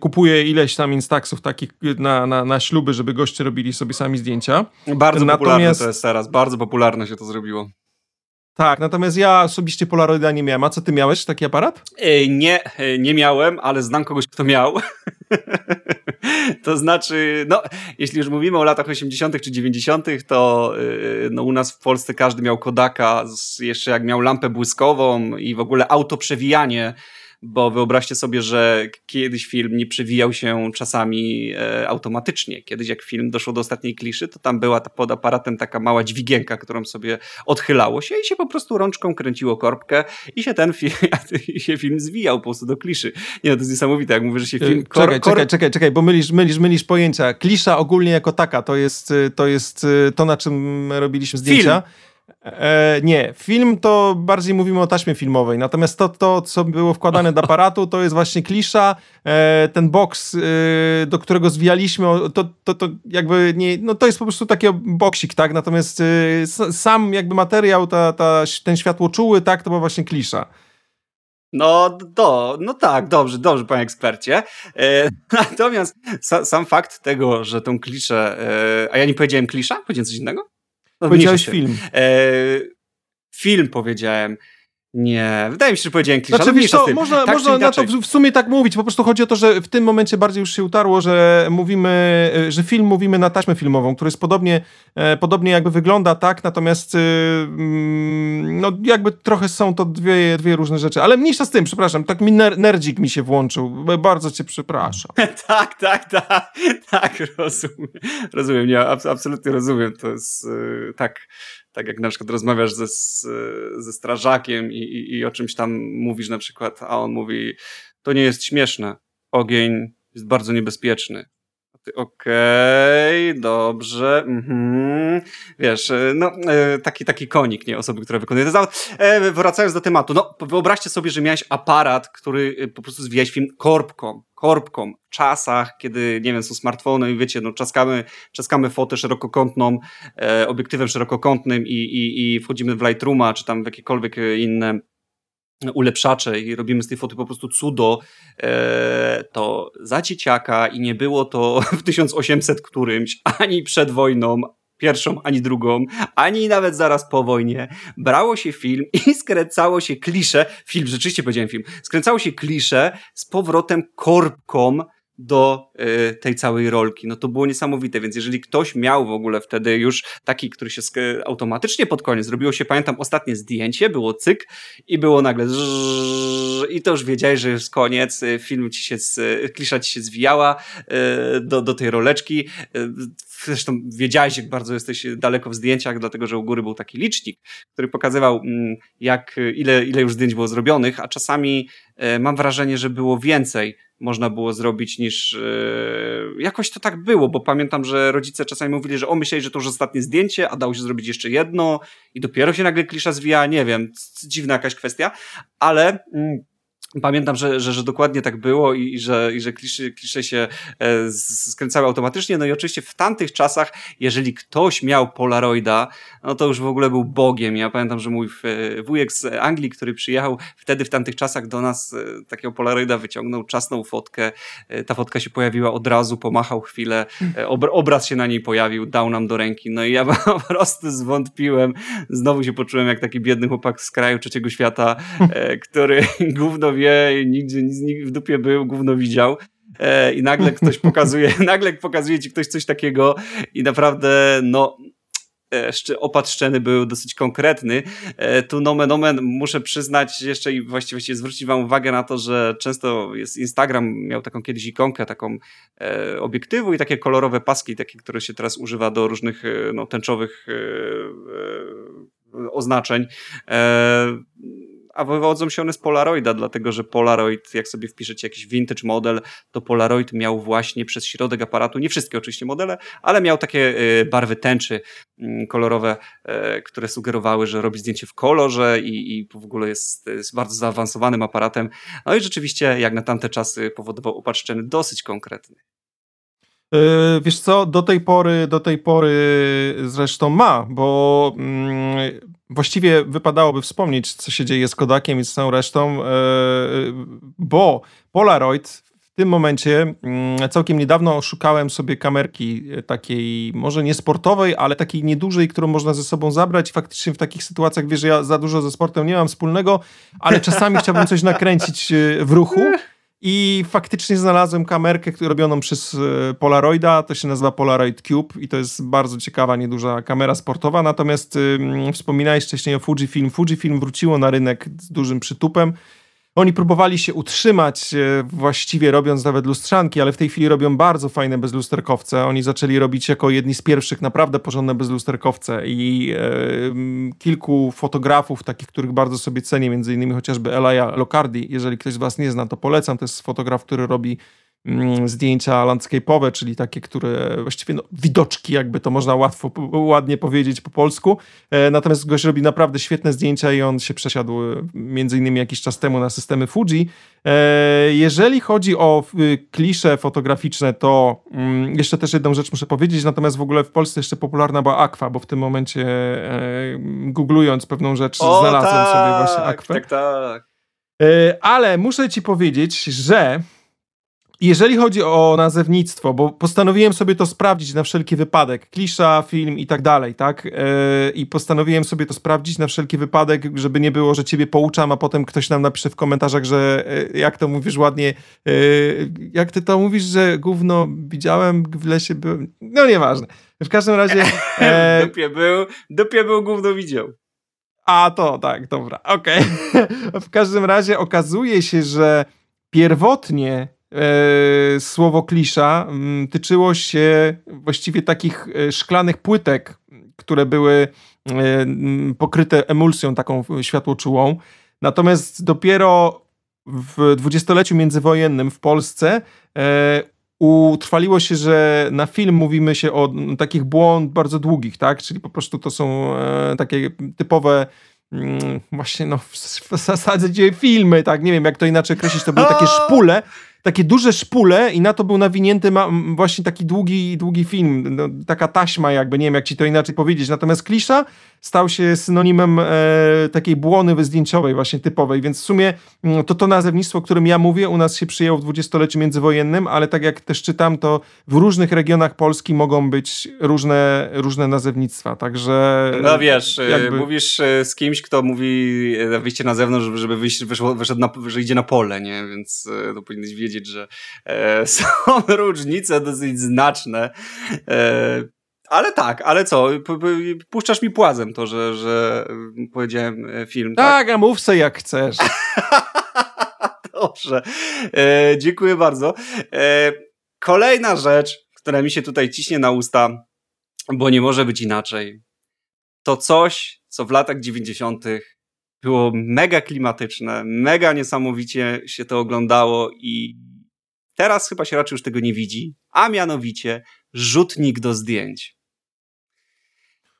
Speaker 1: kupuje ileś tam instaxów takich na, na, na śluby, żeby goście robili sobie sami zdjęcia.
Speaker 2: Bardzo natomiast, popularne to jest teraz, bardzo popularne się to zrobiło.
Speaker 1: Tak, natomiast ja osobiście Polaroida nie miałem. A co ty miałeś, taki aparat?
Speaker 2: E, nie, e, nie miałem, ale znam kogoś, kto miał. to znaczy, no, jeśli już mówimy o latach 80. czy 90., to e, no, u nas w Polsce każdy miał Kodaka, jeszcze jak miał lampę błyskową i w ogóle auto przewijanie bo wyobraźcie sobie, że kiedyś film nie przewijał się czasami e, automatycznie. Kiedyś jak film doszło do ostatniej kliszy, to tam była ta, pod aparatem taka mała dźwigienka, którą sobie odchylało się i się po prostu rączką kręciło korbkę i się ten film, się film zwijał po prostu do kliszy. Nie, no, to jest niesamowite, jak mówię, że się film...
Speaker 1: E, kor, czekaj, kor... czekaj, czekaj, czekaj, bo mylisz, mylisz, mylisz pojęcia. Klisza ogólnie jako taka, to jest to, jest to na czym robiliśmy zdjęcia. Film. E, nie, film to bardziej mówimy o taśmie filmowej, natomiast to, to co było wkładane do aparatu, to jest właśnie klisza, e, ten boks, e, do którego zwijaliśmy, to, to, to jakby nie, no to jest po prostu taki boksik, tak, natomiast e, sam jakby materiał, ta, ta, ten światłoczuły, tak, to była właśnie klisza.
Speaker 2: No, do, no tak, dobrze, dobrze, panie ekspercie. E, natomiast sa, sam fakt tego, że tą kliszę, e, a ja nie powiedziałem klisza? Powiedziałem coś innego?
Speaker 1: No, Powiedziałeś film. E,
Speaker 2: film powiedziałem. Nie, wydaje mi się, że powiedziałem kliszę.
Speaker 1: Znaczy, wiesz co, można, tak można na to w, w, sumie tak mówić. Po prostu chodzi o to, że w tym momencie bardziej już się utarło, że mówimy, e, że film mówimy na taśmę filmową, który jest podobnie, e, podobnie jakby wygląda, tak, natomiast mm, no jakby trochę są to dwie, dwie różne rzeczy. Ale mniejsza z tym, przepraszam, tak mi ner nerdzik mi się włączył. Bardzo cię przepraszam.
Speaker 2: tak, tak, tak, tak, rozumiem. Rozumiem, nie, absolutnie rozumiem. To jest e, tak tak jak na przykład rozmawiasz ze, ze strażakiem i, i, i o czymś tam mówisz na przykład, a on mówi, to nie jest śmieszne, ogień jest bardzo niebezpieczny. Okej, okay, dobrze. Mhm. Wiesz, e, no, e, taki, taki konik, nie? Osoby, która wykonuje ten zawód. E, wracając do tematu, no, wyobraźcie sobie, że miałeś aparat, który po prostu zwijałeś film korbką korbką w czasach, kiedy, nie wiem, są smartfony i wiecie, no czaskamy, czaskamy fotę szerokokątną, e, obiektywem szerokokątnym i, i, i wchodzimy w Lightrooma, czy tam w jakiekolwiek inne ulepszacze i robimy z tej foty po prostu cudo, e, to za dzieciaka i nie było to w 1800 którymś, ani przed wojną, pierwszą, ani drugą, ani nawet zaraz po wojnie, brało się film i skręcało się klisze, film, rzeczywiście powiedziałem film, skręcało się klisze z powrotem korbką do y, tej całej rolki. No to było niesamowite, więc jeżeli ktoś miał w ogóle wtedy już taki, który się automatycznie pod koniec, zrobiło się, pamiętam, ostatnie zdjęcie, było cyk i było nagle i to już wiedziałeś, że jest koniec, y, film ci się, klisza ci się zwijała y, do, do tej roleczki. Zresztą wiedziałeś, jak bardzo jesteś daleko w zdjęciach, dlatego że u góry był taki licznik, który pokazywał, mm, jak, ile, ile już zdjęć było zrobionych, a czasami mam wrażenie, że było więcej można było zrobić niż yy, jakoś to tak było, bo pamiętam, że rodzice czasami mówili, że o myśleli, że to już ostatnie zdjęcie, a dało się zrobić jeszcze jedno i dopiero się nagle klisza zwija, nie wiem, dziwna jakaś kwestia, ale yy, Pamiętam, że, że, że dokładnie tak było i, i że, i że klisze, klisze się e, skręcały automatycznie. No i oczywiście w tamtych czasach, jeżeli ktoś miał Polaroida, no to już w ogóle był Bogiem. Ja pamiętam, że mój e, wujek z Anglii, który przyjechał wtedy w tamtych czasach do nas, e, takiego Polaroida wyciągnął, czasną fotkę. Ta fotka się pojawiła od razu, pomachał chwilę, e, ob, obraz się na niej pojawił, dał nam do ręki. No i ja po prostu zwątpiłem. Znowu się poczułem jak taki biedny chłopak z kraju trzeciego świata, który gówno wie, nigdzie nic w dupie był, gówno widział. E, I nagle ktoś pokazuje, nagle pokazuje ci ktoś coś takiego i naprawdę, no, e, opad szczeny był dosyć konkretny. E, tu nomen omen muszę przyznać jeszcze i właściwie zwrócić wam uwagę na to, że często jest Instagram miał taką kiedyś ikonkę taką obiektywu i takie kolorowe paski, takie, które się teraz używa do różnych no, tęczowych oznaczeń a wywodzą się one z Polaroida, dlatego że Polaroid, jak sobie wpiszecie jakiś vintage model, to Polaroid miał właśnie przez środek aparatu, nie wszystkie oczywiście modele, ale miał takie y, barwy tęczy mm, kolorowe, e, które sugerowały, że robi zdjęcie w kolorze i, i w ogóle jest, jest bardzo zaawansowanym aparatem. No i rzeczywiście, jak na tamte czasy, powodował upad szczeny dosyć konkretny.
Speaker 1: Yy, wiesz co, do tej pory, do tej pory zresztą ma, bo mm, właściwie wypadałoby wspomnieć, co się dzieje z Kodakiem i z całą resztą, yy, bo Polaroid w tym momencie, mm, całkiem niedawno szukałem sobie kamerki takiej, może nie sportowej, ale takiej niedużej, którą można ze sobą zabrać. Faktycznie w takich sytuacjach, wiesz, ja za dużo ze sportem nie mam wspólnego, ale czasami chciałbym coś nakręcić yy, w ruchu. I faktycznie znalazłem kamerkę robioną przez e, Polaroida, to się nazywa Polaroid Cube i to jest bardzo ciekawa, nieduża kamera sportowa, natomiast wspominałeś wcześniej o Fujifilm. Fujifilm wróciło na rynek z dużym przytupem oni próbowali się utrzymać, e, właściwie robiąc nawet lustrzanki, ale w tej chwili robią bardzo fajne bezlusterkowce. Oni zaczęli robić jako jedni z pierwszych naprawdę porządne bezlusterkowce i e, kilku fotografów, takich, których bardzo sobie cenię, między innymi chociażby Elia Locardi. Jeżeli ktoś z Was nie zna, to polecam. To jest fotograf, który robi zdjęcia landscape'owe, czyli takie, które właściwie no, widoczki, jakby to można łatwo, ładnie powiedzieć po polsku. E, natomiast gość robi naprawdę świetne zdjęcia i on się przesiadł e, między innymi jakiś czas temu na systemy Fuji. E, jeżeli chodzi o klisze fotograficzne, to mm, jeszcze też jedną rzecz muszę powiedzieć, natomiast w ogóle w Polsce jeszcze popularna była Aqua, bo w tym momencie googlując pewną rzecz o, znalazłem tak, sobie właśnie Aquę.
Speaker 2: Tak, tak.
Speaker 1: Ale muszę ci powiedzieć, że jeżeli chodzi o nazewnictwo, bo postanowiłem sobie to sprawdzić na wszelki wypadek, klisza, film i tak dalej, tak? Yy, I postanowiłem sobie to sprawdzić na wszelki wypadek, żeby nie było, że ciebie pouczam, a potem ktoś nam napisze w komentarzach, że yy, jak to mówisz ładnie, yy, jak ty to mówisz, że gówno widziałem w lesie, byłem... no nieważne. W każdym razie...
Speaker 2: E... dupie był, dupie był, gówno widział.
Speaker 1: A to, tak, dobra, okej. Okay. w każdym razie okazuje się, że pierwotnie słowo klisza mm, tyczyło się właściwie takich e, szklanych płytek, które były e, pokryte emulsją taką światłoczułą. Natomiast dopiero w dwudziestoleciu międzywojennym w Polsce e, utrwaliło się, że na film mówimy się o takich błąd bardzo długich, tak? Czyli po prostu to są e, takie typowe właśnie no w zasadzie filmy, tak? Nie wiem jak to inaczej określić, to były takie szpule, takie duże szpule i na to był nawinięty właśnie taki długi, długi film, no, taka taśma jakby, nie wiem jak ci to inaczej powiedzieć. Natomiast klisza stał się synonimem e, takiej błony wyzdjęciowej właśnie typowej, więc w sumie mm, to to nazewnictwo, o którym ja mówię, u nas się przyjęło w dwudziestoleciu międzywojennym, ale tak jak też czytam, to w różnych regionach Polski mogą być różne, różne nazewnictwa, także...
Speaker 2: No wiesz, e, jakby... mówisz e, z kimś, kto mówi wyjście na zewnątrz, żeby wyjść, wyszło, wyszedł na, że idzie na pole, nie? Więc to powinieneś wiedzieć powiedzieć, że e, są różnice dosyć znaczne. E, ale tak, ale co? Puszczasz mi płazem to, że, że powiedziałem e, film.
Speaker 1: Tak, tak a mów se jak chcesz.
Speaker 2: Dobrze. E, dziękuję bardzo. Kolejna rzecz, która mi się tutaj ciśnie na usta, bo nie może być inaczej. To coś, co w latach 90. było mega klimatyczne, mega niesamowicie się to oglądało i teraz chyba się raczej już tego nie widzi, a mianowicie rzutnik do zdjęć.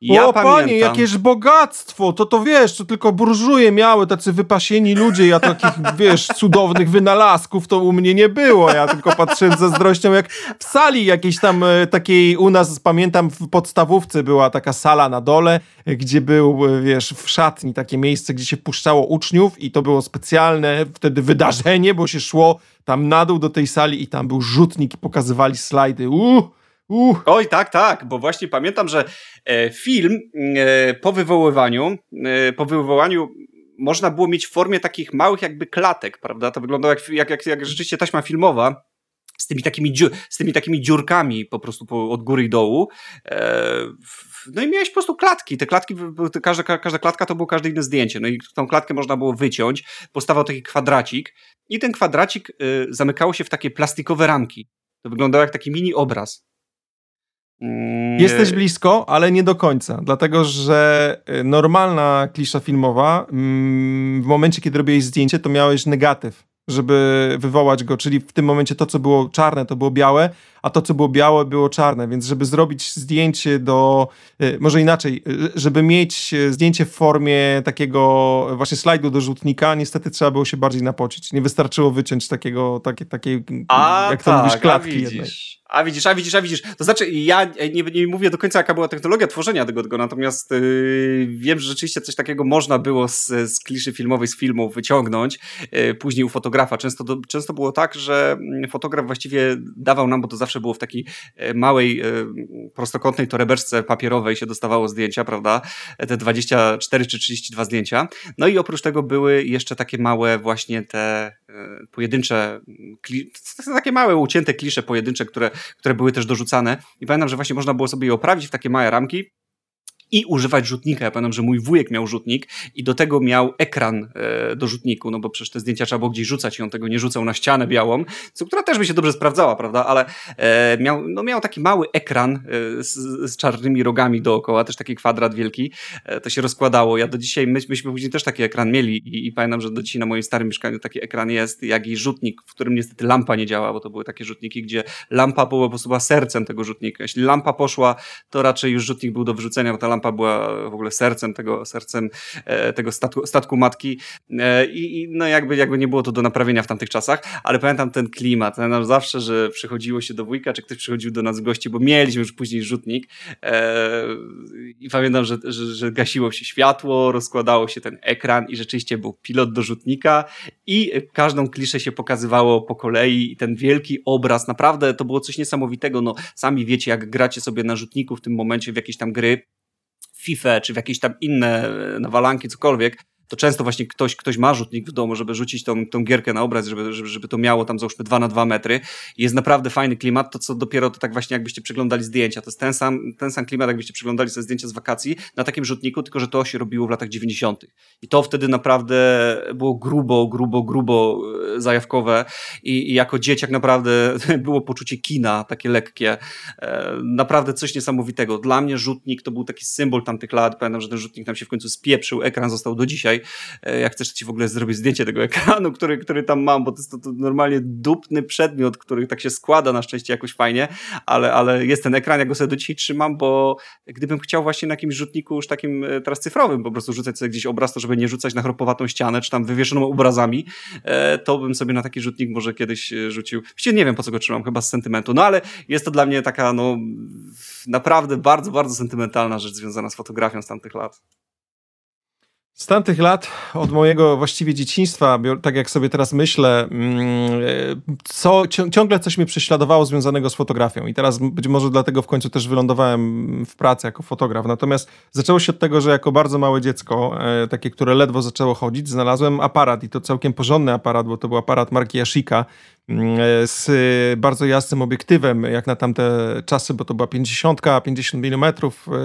Speaker 1: Ja o pamiętam. panie, jakież bogactwo, to to wiesz, to tylko burżuje. Miały, tacy wypasieni ludzie, ja takich, wiesz, cudownych wynalazków to u mnie nie było, ja tylko patrzyłem z zazdrością, jak w sali jakiejś tam e, takiej, u nas pamiętam w podstawówce była taka sala na dole, gdzie był, e, wiesz, w szatni takie miejsce, gdzie się puszczało uczniów i to było specjalne wtedy wydarzenie, bo się szło tam na dół do tej sali i tam był rzutnik i pokazywali slajdy, uuu,
Speaker 2: Uh. Oj, tak, tak, bo właśnie pamiętam, że e, film e, po wywoływaniu, e, po wywołaniu można było mieć w formie takich małych jakby klatek, prawda? To wyglądało jak, jak, jak, jak rzeczywiście taśma filmowa z tymi takimi, z tymi takimi dziurkami po prostu po, od góry i dołu. no i miałeś po prostu klatki. Te klatki, każda, każda klatka to było każde inne zdjęcie. No i tą klatkę można było wyciąć. Postawał taki kwadracik i ten kwadracik zamykało się w takie plastikowe ramki. To wyglądało jak taki mini obraz.
Speaker 1: Jesteś blisko, ale nie do końca, dlatego że y, normalna klisza filmowa, mm, w momencie, kiedy robiłeś zdjęcie, to miałeś negatyw, żeby wywołać go, czyli w tym momencie to, co było czarne, to było białe, a to, co było białe, było czarne, więc żeby zrobić zdjęcie do, y, może inaczej, y, żeby mieć zdjęcie w formie takiego właśnie slajdu do rzutnika, niestety trzeba było się bardziej napocić. Nie wystarczyło wyciąć takiego, takie, takiej,
Speaker 2: a, jak to tak, mówisz, klatki jednej. A widzisz, a widzisz, a widzisz. To znaczy, ja nie, nie mówię do końca, jaka była technologia tworzenia tego, tego natomiast yy, wiem, że rzeczywiście coś takiego można było z, z kliszy filmowej, z filmów wyciągnąć, yy, później u fotografa. Często, do, często było tak, że mm, fotograf właściwie dawał nam, bo to zawsze było w takiej yy, małej, yy, prostokątnej torebeczce papierowej się dostawało zdjęcia, prawda? Te 24 czy 32 zdjęcia. No i oprócz tego były jeszcze takie małe właśnie te yy, pojedyncze, kli, takie małe ucięte klisze pojedyncze, które które były też dorzucane. I pamiętam, że właśnie można było sobie je oprawić w takie małe ramki i używać rzutnika. Ja pamiętam, że mój wujek miał rzutnik i do tego miał ekran e, do rzutniku, no bo przecież te zdjęcia trzeba było gdzieś rzucać i on tego nie rzucał na ścianę białą, co, która też by się dobrze sprawdzała, prawda, ale e, miał, no miał taki mały ekran e, z, z, czarnymi rogami dookoła, też taki kwadrat wielki, to się rozkładało. Ja do dzisiaj, my, myśmy później też taki ekran mieli i, i, pamiętam, że do dzisiaj na moim starym mieszkaniu taki ekran jest, jak i rzutnik, w którym niestety lampa nie działa, bo to były takie rzutniki, gdzie lampa była po prostu sercem tego rzutnika. Jeśli lampa poszła, to raczej już rzutnik był do wyrzucenia, bo ta lampa była w ogóle sercem tego, sercem e, tego statku, statku matki. E, i, i no jakby, jakby nie było to do naprawienia w tamtych czasach, ale pamiętam ten klimat, pamiętam zawsze, że przychodziło się do wujka, czy ktoś przychodził do nas gości, bo mieliśmy już później rzutnik e, i pamiętam, że, że, że gasiło się światło, rozkładało się ten ekran i rzeczywiście był pilot do rzutnika i każdą kliszę się pokazywało po kolei. I ten wielki obraz, naprawdę to było coś niesamowitego, no sami wiecie, jak gracie sobie na rzutniku w tym momencie w jakieś tam gry, FIFA czy w jakieś tam inne e, nawalanki, cokolwiek, to często właśnie ktoś, ktoś ma rzutnik w domu, żeby rzucić tą, tą gierkę na obraz, żeby, żeby, żeby to miało tam załóżmy 2 na 2 metry. Jest naprawdę fajny klimat, to co dopiero to tak właśnie jakbyście przeglądali zdjęcia. To jest ten sam, ten sam klimat, jakbyście przeglądali sobie zdjęcia z wakacji na takim rzutniku, tylko że to się robiło w latach 90. I to wtedy naprawdę było grubo, grubo, grubo e, zajawkowe i, i jako dzieciak naprawdę było poczucie kina, takie lekkie. E, naprawdę coś niesamowitego. Dla mnie rzutnik to był taki symbol tamtych lat. Pamiętam, że ten rzutnik nam się w końcu spieprzył, ekran został do dzisiaj E, jak chcesz, ci w ogóle zrobić zdjęcie tego ekranu, który, który tam mam, bo to jest to, to normalnie dupny przedmiot, który tak się składa na szczęście jakoś fajnie, ale, ale jest ten ekran, ja go sobie do dzisiaj trzymam, bo gdybym chciał właśnie na jakimś rzutniku już takim e, teraz cyfrowym po prostu rzucać sobie gdzieś obraz, to żeby nie rzucać na chropowatą ścianę, czy tam wywieszoną obrazami, e, to bym sobie na taki rzutnik może kiedyś rzucił. Właściwie nie wiem, po co go trzymam, chyba z sentymentu, no ale jest to dla mnie taka, no naprawdę bardzo, bardzo sentymentalna rzecz związana z fotografią z tamtych lat.
Speaker 1: Z tamtych lat, od mojego właściwie dzieciństwa, tak jak sobie teraz myślę, mm, co, ciągle coś mnie prześladowało związanego z fotografią. I teraz być może dlatego w końcu też wylądowałem w pracy jako fotograf. Natomiast zaczęło się od tego, że jako bardzo małe dziecko, e, takie, które ledwo zaczęło chodzić, znalazłem aparat i to całkiem porządny aparat, bo to był aparat marki Yashica, z bardzo jasnym obiektywem, jak na tamte czasy, bo to była 50, 50 mm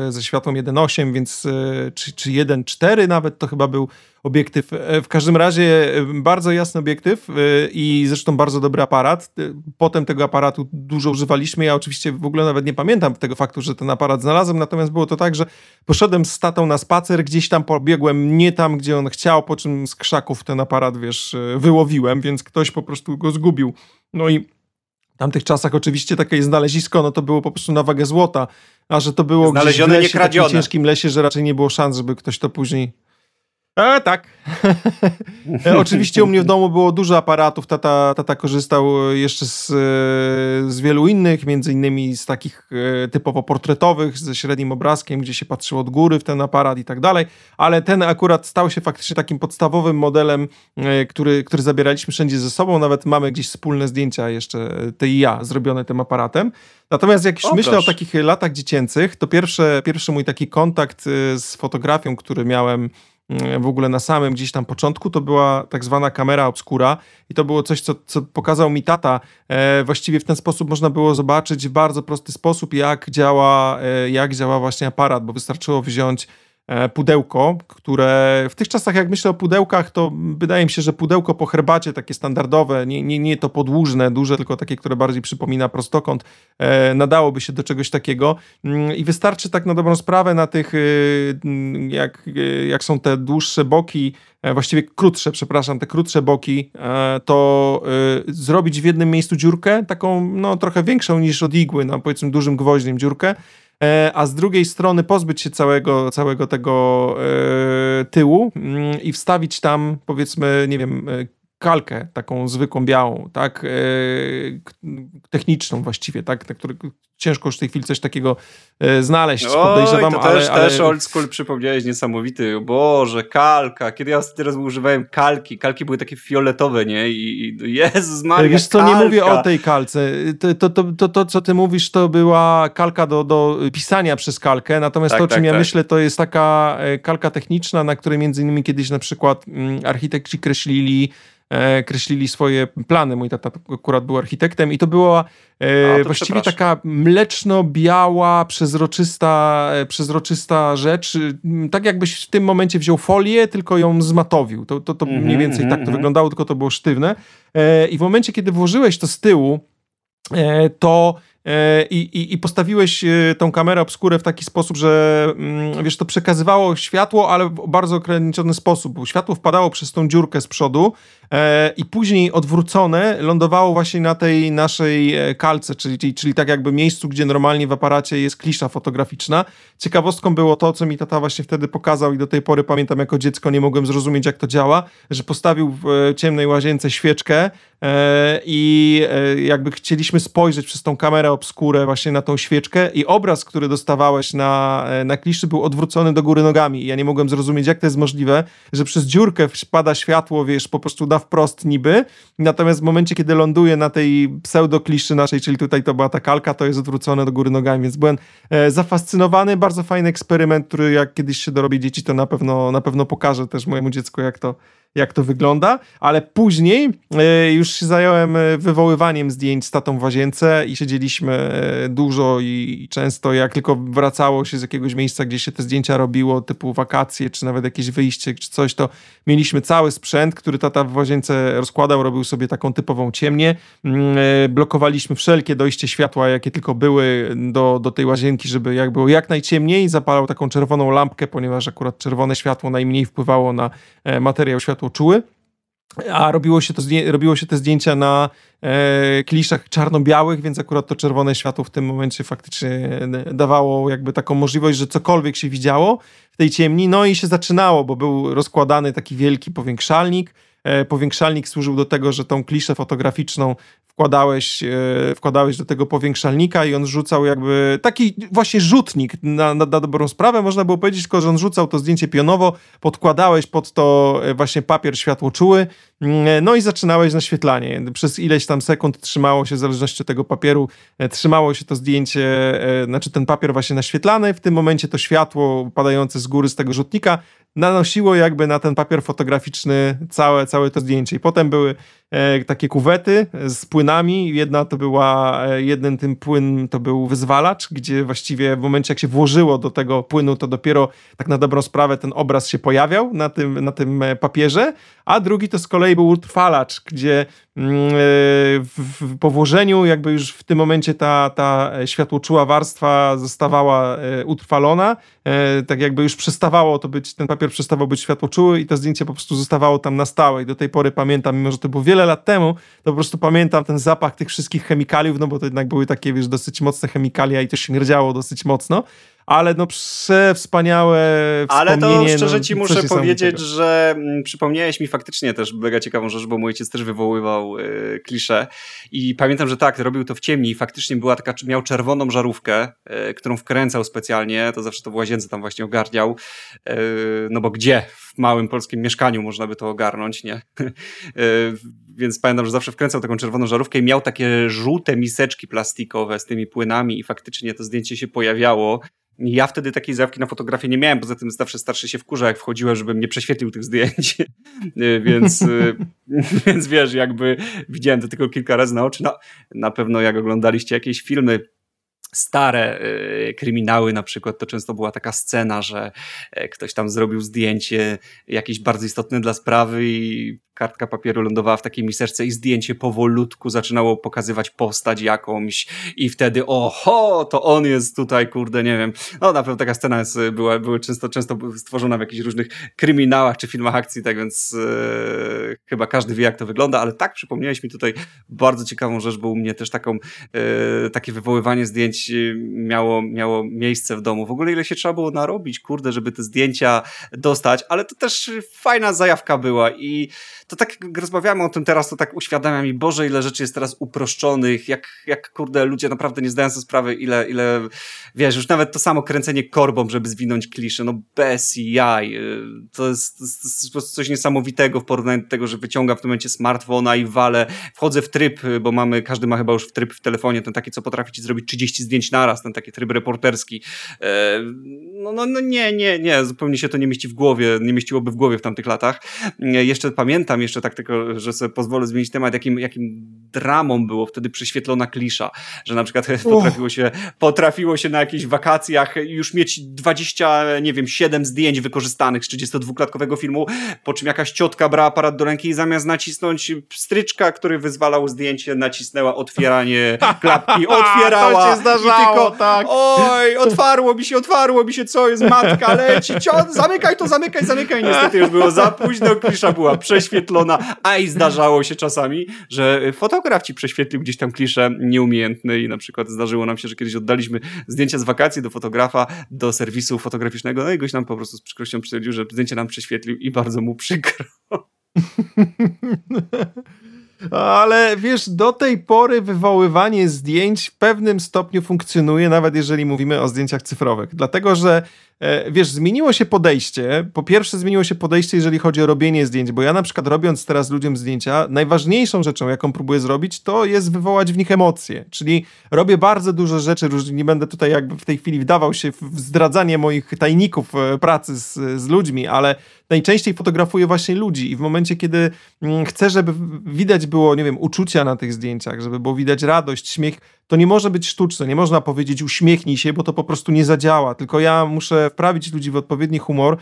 Speaker 1: ze światłem 1.8, więc czy, czy 1.4 nawet to chyba był obiektyw. E, w każdym razie e, bardzo jasny obiektyw e, i zresztą bardzo dobry aparat. Potem tego aparatu dużo używaliśmy. Ja oczywiście w ogóle nawet nie pamiętam tego faktu, że ten aparat znalazłem, natomiast było to tak, że poszedłem z tatą na spacer, gdzieś tam pobiegłem nie tam, gdzie on chciał, po czym z krzaków ten aparat, wiesz, wyłowiłem, więc ktoś po prostu go zgubił. No i w tamtych czasach oczywiście takie znalezisko, no to było po prostu na wagę złota, a że to było
Speaker 2: Znalezione,
Speaker 1: gdzieś w lesie,
Speaker 2: nie
Speaker 1: w ciężkim lesie, że raczej nie było szans, żeby ktoś to później E, tak. E, oczywiście u mnie w domu było dużo aparatów. Tata, tata korzystał jeszcze z, z wielu innych, między innymi z takich e, typowo portretowych, ze średnim obrazkiem, gdzie się patrzyło od góry w ten aparat i tak dalej. Ale ten akurat stał się faktycznie takim podstawowym modelem, e, który, który zabieraliśmy wszędzie ze sobą. Nawet mamy gdzieś wspólne zdjęcia jeszcze, ty i ja, zrobione tym aparatem. Natomiast jak już myślę o takich latach dziecięcych, to pierwsze, pierwszy mój taki kontakt z fotografią, który miałem w ogóle na samym gdzieś tam początku, to była tak zwana kamera obskura i to było coś, co, co pokazał mi tata. E, właściwie w ten sposób można było zobaczyć w bardzo prosty sposób, jak działa, e, jak działa właśnie aparat, bo wystarczyło wziąć pudełko, które w tych czasach, jak myślę o pudełkach, to wydaje mi się, że pudełko po herbacie, takie standardowe, nie, nie, nie to podłużne, duże, tylko takie, które bardziej przypomina prostokąt, e, nadałoby się do czegoś takiego. Mm, I wystarczy tak na dobrą sprawę na tych, mm, jak, jak są te dłuższe boki, e, właściwie krótsze, przepraszam, te krótsze boki, to zrobić w jednym miejscu dziurkę, taką no, trochę większą niż od igły, no, powiedzmy dużym gwoździem dziurkę, E, a z drugiej strony pozbyć się całego, całego tego e, tyłu mm, i wstawić tam, powiedzmy, nie wiem, e, kalkę, taką zwykłą białą, tak, techniczną właściwie, tak, na który ciężko już w tej chwili coś takiego znaleźć,
Speaker 2: Oj, podejrzewam, to ale, też, ale... też old school przypomniałeś niesamowity, Boże, kalka, kiedy ja teraz używałem kalki, kalki były takie fioletowe, nie, i, i Jezus Maria,
Speaker 1: Wiesz co, kalka. nie mówię o tej kalce, to, to, to, to, to co ty mówisz, to była kalka do, do pisania przez kalkę, natomiast tak, to, o czym tak, ja tak. myślę, to jest taka kalka techniczna, na której między innymi kiedyś na przykład mm, architekci kreślili E, kreślili swoje plany. Mój tata akurat był architektem i to była e, właściwie taka mleczno-biała, przezroczysta, e, przezroczysta rzecz. Tak jakbyś w tym momencie wziął folię, tylko ją zmatowił. To, to, to mm -hmm, mniej więcej mm -hmm. tak to mhm. wyglądało, tylko to było sztywne. I w momencie, kiedy włożyłeś to z tyłu, to E, i, i, i postawiłeś e, tą kamerę obskurę w taki sposób, że mm, wiesz, to przekazywało światło, ale w bardzo ograniczony sposób. Światło wpadało przez tą dziurkę z przodu e, i później odwrócone lądowało właśnie na tej naszej kalce, czyli, czyli tak jakby miejscu, gdzie normalnie w aparacie jest klisza fotograficzna. Ciekawostką było to, co mi tata właśnie wtedy pokazał i do tej pory pamiętam jako dziecko nie mogłem zrozumieć, jak to działa, że postawił w ciemnej łazience świeczkę i jakby chcieliśmy spojrzeć przez tą kamerę obskurę właśnie na tą świeczkę i obraz, który dostawałeś na, e, na kliszy był odwrócony do góry nogami i ja nie mogłem zrozumieć, jak to jest możliwe, że przez dziurkę wpada światło, wiesz, po prostu na wprost niby, natomiast w momencie, kiedy ląduje na tej pseudokliszy naszej, czyli tutaj to była ta kalka, to jest odwrócone do góry nogami, więc byłem e, zafascynowany, bardzo fajny eksperyment, który jak kiedyś się dorobię dzieci, to na pewno, na pewno pokażę też mojemu dziecku, jak to, jak to wygląda, ale później e, już się zająłem e, wywoływaniem zdjęć z tatą w łazience i siedzieliśmy e, dużo i często jak tylko wracało się z jakiegoś miejsca, gdzie się te zdjęcia robiło, typu wakacje, czy nawet jakieś wyjście, czy coś, to mieliśmy cały sprzęt, który tata w łazience rozkładał, robił sobie taką typową ciemnię, mm, blokowaliśmy wszelkie dojście światła, jakie tylko były do, do tej łazienki, żeby jak było jak najciemniej, zapalał taką czerwoną lampkę, ponieważ akurat czerwone światło najmniej wpływało na materiał światła czuły. A robiło się, to, robiło się te zdjęcia na e, kliszach czarno-białych, więc akurat to czerwone światło w tym momencie faktycznie dawało jakby taką możliwość, że cokolwiek się widziało w tej ciemni. No i się zaczynało, bo był rozkładany taki wielki powiększalnik. E, powiększalnik służył do tego, że tą kliszę fotograficzną wkładałeś, e, wkładałeś do tego powiększalnika i on rzucał jakby taki właśnie rzutnik na, na, na dobrą sprawę, można było powiedzieć, tylko że on rzucał to zdjęcie pionowo, podkładałeś pod to e, właśnie papier światłoczuły, mm, no i zaczynałeś naświetlanie. Przez ileś tam sekund trzymało się, w zależności od tego papieru, e, trzymało się to zdjęcie, znaczy ten papier właśnie naświetlany, w tym momencie to światło padające z góry z tego rzutnika nanosiło jakby na ten papier fotograficzny całe, całe to zdjęcie. I potem były e, takie kuwety z płynami. Jedna to była, e, jeden tym płyn to był wyzwalacz, gdzie właściwie w momencie jak się włożyło do tego płynu, to dopiero tak na dobrą sprawę ten obraz się pojawiał na tym, na tym e, papierze, a drugi to z kolei był utrwalacz, gdzie e, w, w, po włożeniu jakby już w tym momencie ta, ta światłoczuła warstwa zostawała e, utrwalona, tak jakby już przestawało to być, ten papier przestawał być światłoczuły i to zdjęcie po prostu zostawało tam na stałe. I do tej pory pamiętam, mimo że to było wiele lat temu, to po prostu pamiętam ten zapach tych wszystkich chemikaliów, no bo to jednak były takie, wiesz, dosyć mocne chemikalia i to śmierdziało dosyć mocno ale no przewspaniałe
Speaker 2: Ale to szczerze no, ci muszę powiedzieć, że mm, przypomniałeś mi faktycznie też mega ciekawą rzecz, bo mój ojciec też wywoływał y, klisze. I pamiętam, że tak, robił to w ciemni i faktycznie była taka, miał czerwoną żarówkę, y, którą wkręcał specjalnie, to zawsze to w łazience tam właśnie ogarniał, y, no bo gdzie w małym polskim mieszkaniu można by to ogarnąć, nie? więc pamiętam, że zawsze wkręcał taką czerwoną żarówkę i miał takie żółte miseczki plastikowe z tymi płynami i faktycznie to zdjęcie się pojawiało. Ja wtedy takiej zajawki na fotografię nie miałem, poza tym zawsze starszy się wkurza, jak wchodziłem, żebym nie prześwietlił tych zdjęć. więc, więc wiesz, jakby widziałem to tylko kilka razy na oczy. No, na pewno jak oglądaliście jakieś filmy stare y, kryminały na przykład, to często była taka scena, że e, ktoś tam zrobił zdjęcie jakieś bardzo istotne dla sprawy i kartka papieru lądowała w takiej miseczce i zdjęcie powolutku zaczynało pokazywać postać jakąś i wtedy oho, to on jest tutaj, kurde, nie wiem. No na pewno taka scena jest, była, była często, często stworzona w jakichś różnych kryminałach czy filmach akcji, tak więc e, chyba każdy wie jak to wygląda, ale tak przypomniałeś mi tutaj bardzo ciekawą rzecz, bo u mnie też taką, e, takie wywoływanie zdjęć miało, miało miejsce w domu. W ogóle ile się trzeba było narobić, kurde, żeby te zdjęcia dostać, ale to też fajna zajawka była i to tak jak rozmawiamy o tym teraz, to tak uświadamia mi, Boże, ile rzeczy jest teraz uproszczonych, jak, jak kurde, ludzie naprawdę nie zdają sobie sprawy, ile, ile, wiesz, już nawet to samo kręcenie korbą, żeby zwinąć kliszę, no bez jaj. Y, to jest, to jest, po prostu coś niesamowitego w porównaniu do tego, że wyciągam w tym momencie smartfona i walę, wchodzę w tryb, y, bo mamy, każdy ma chyba już w tryb w telefonie, ten taki, co potrafi ci zrobić 30 zdjęć naraz, ten taki tryb reporterski. E, no, no, no nie, nie, nie, zupełnie się to nie mieści w głowie, nie mieściłoby w głowie w tamtych latach. E, jeszcze pamiętam, jeszcze tak tylko, że sobie pozwolę zmienić temat, jakim, jakim dramą było wtedy prześwietlona klisza, że na przykład potrafiło się, potrafiło się na jakichś wakacjach już mieć 20, nie wiem, 7 zdjęć wykorzystanych z 32-klatkowego filmu, po czym jakaś ciotka brała aparat do ręki i zamiast nacisnąć stryczka, który wyzwalał zdjęcie, nacisnęła otwieranie klapki, otwierała i tylko,
Speaker 1: tak.
Speaker 2: oj, otwarło mi się, otwarło mi się, co jest, matka leci, cio, zamykaj to, zamykaj, zamykaj, niestety już było za późno, klisza była prześwietlona, a i zdarzało się czasami, że fotograf ci prześwietlił gdzieś tam kliszę nieumiejętny i na przykład zdarzyło nam się, że kiedyś oddaliśmy zdjęcia z wakacji do fotografa, do serwisu fotograficznego, no i goś nam po prostu z przykrością stwierdził, że zdjęcie nam prześwietlił i bardzo mu przykro.
Speaker 1: Ale wiesz, do tej pory wywoływanie zdjęć w pewnym stopniu funkcjonuje, nawet jeżeli mówimy o zdjęciach cyfrowych. Dlatego, że wiesz, zmieniło się podejście. Po pierwsze, zmieniło się podejście, jeżeli chodzi o robienie zdjęć, bo ja na przykład robiąc teraz ludziom zdjęcia, najważniejszą rzeczą, jaką próbuję zrobić, to jest wywołać w nich emocje. Czyli robię bardzo dużo rzeczy, nie będę tutaj jakby w tej chwili wdawał się w zdradzanie moich tajników e, pracy z, z ludźmi, ale najczęściej fotografuję właśnie ludzi i w momencie, kiedy mm, chcę, żeby widać było, nie wiem, uczucia na tych zdjęciach, żeby było widać radość, śmiech, to nie może być sztuczne, nie można powiedzieć uśmiechnij się, bo to po prostu nie zadziała, tylko ja muszę wprawić ludzi w odpowiedni humor, e,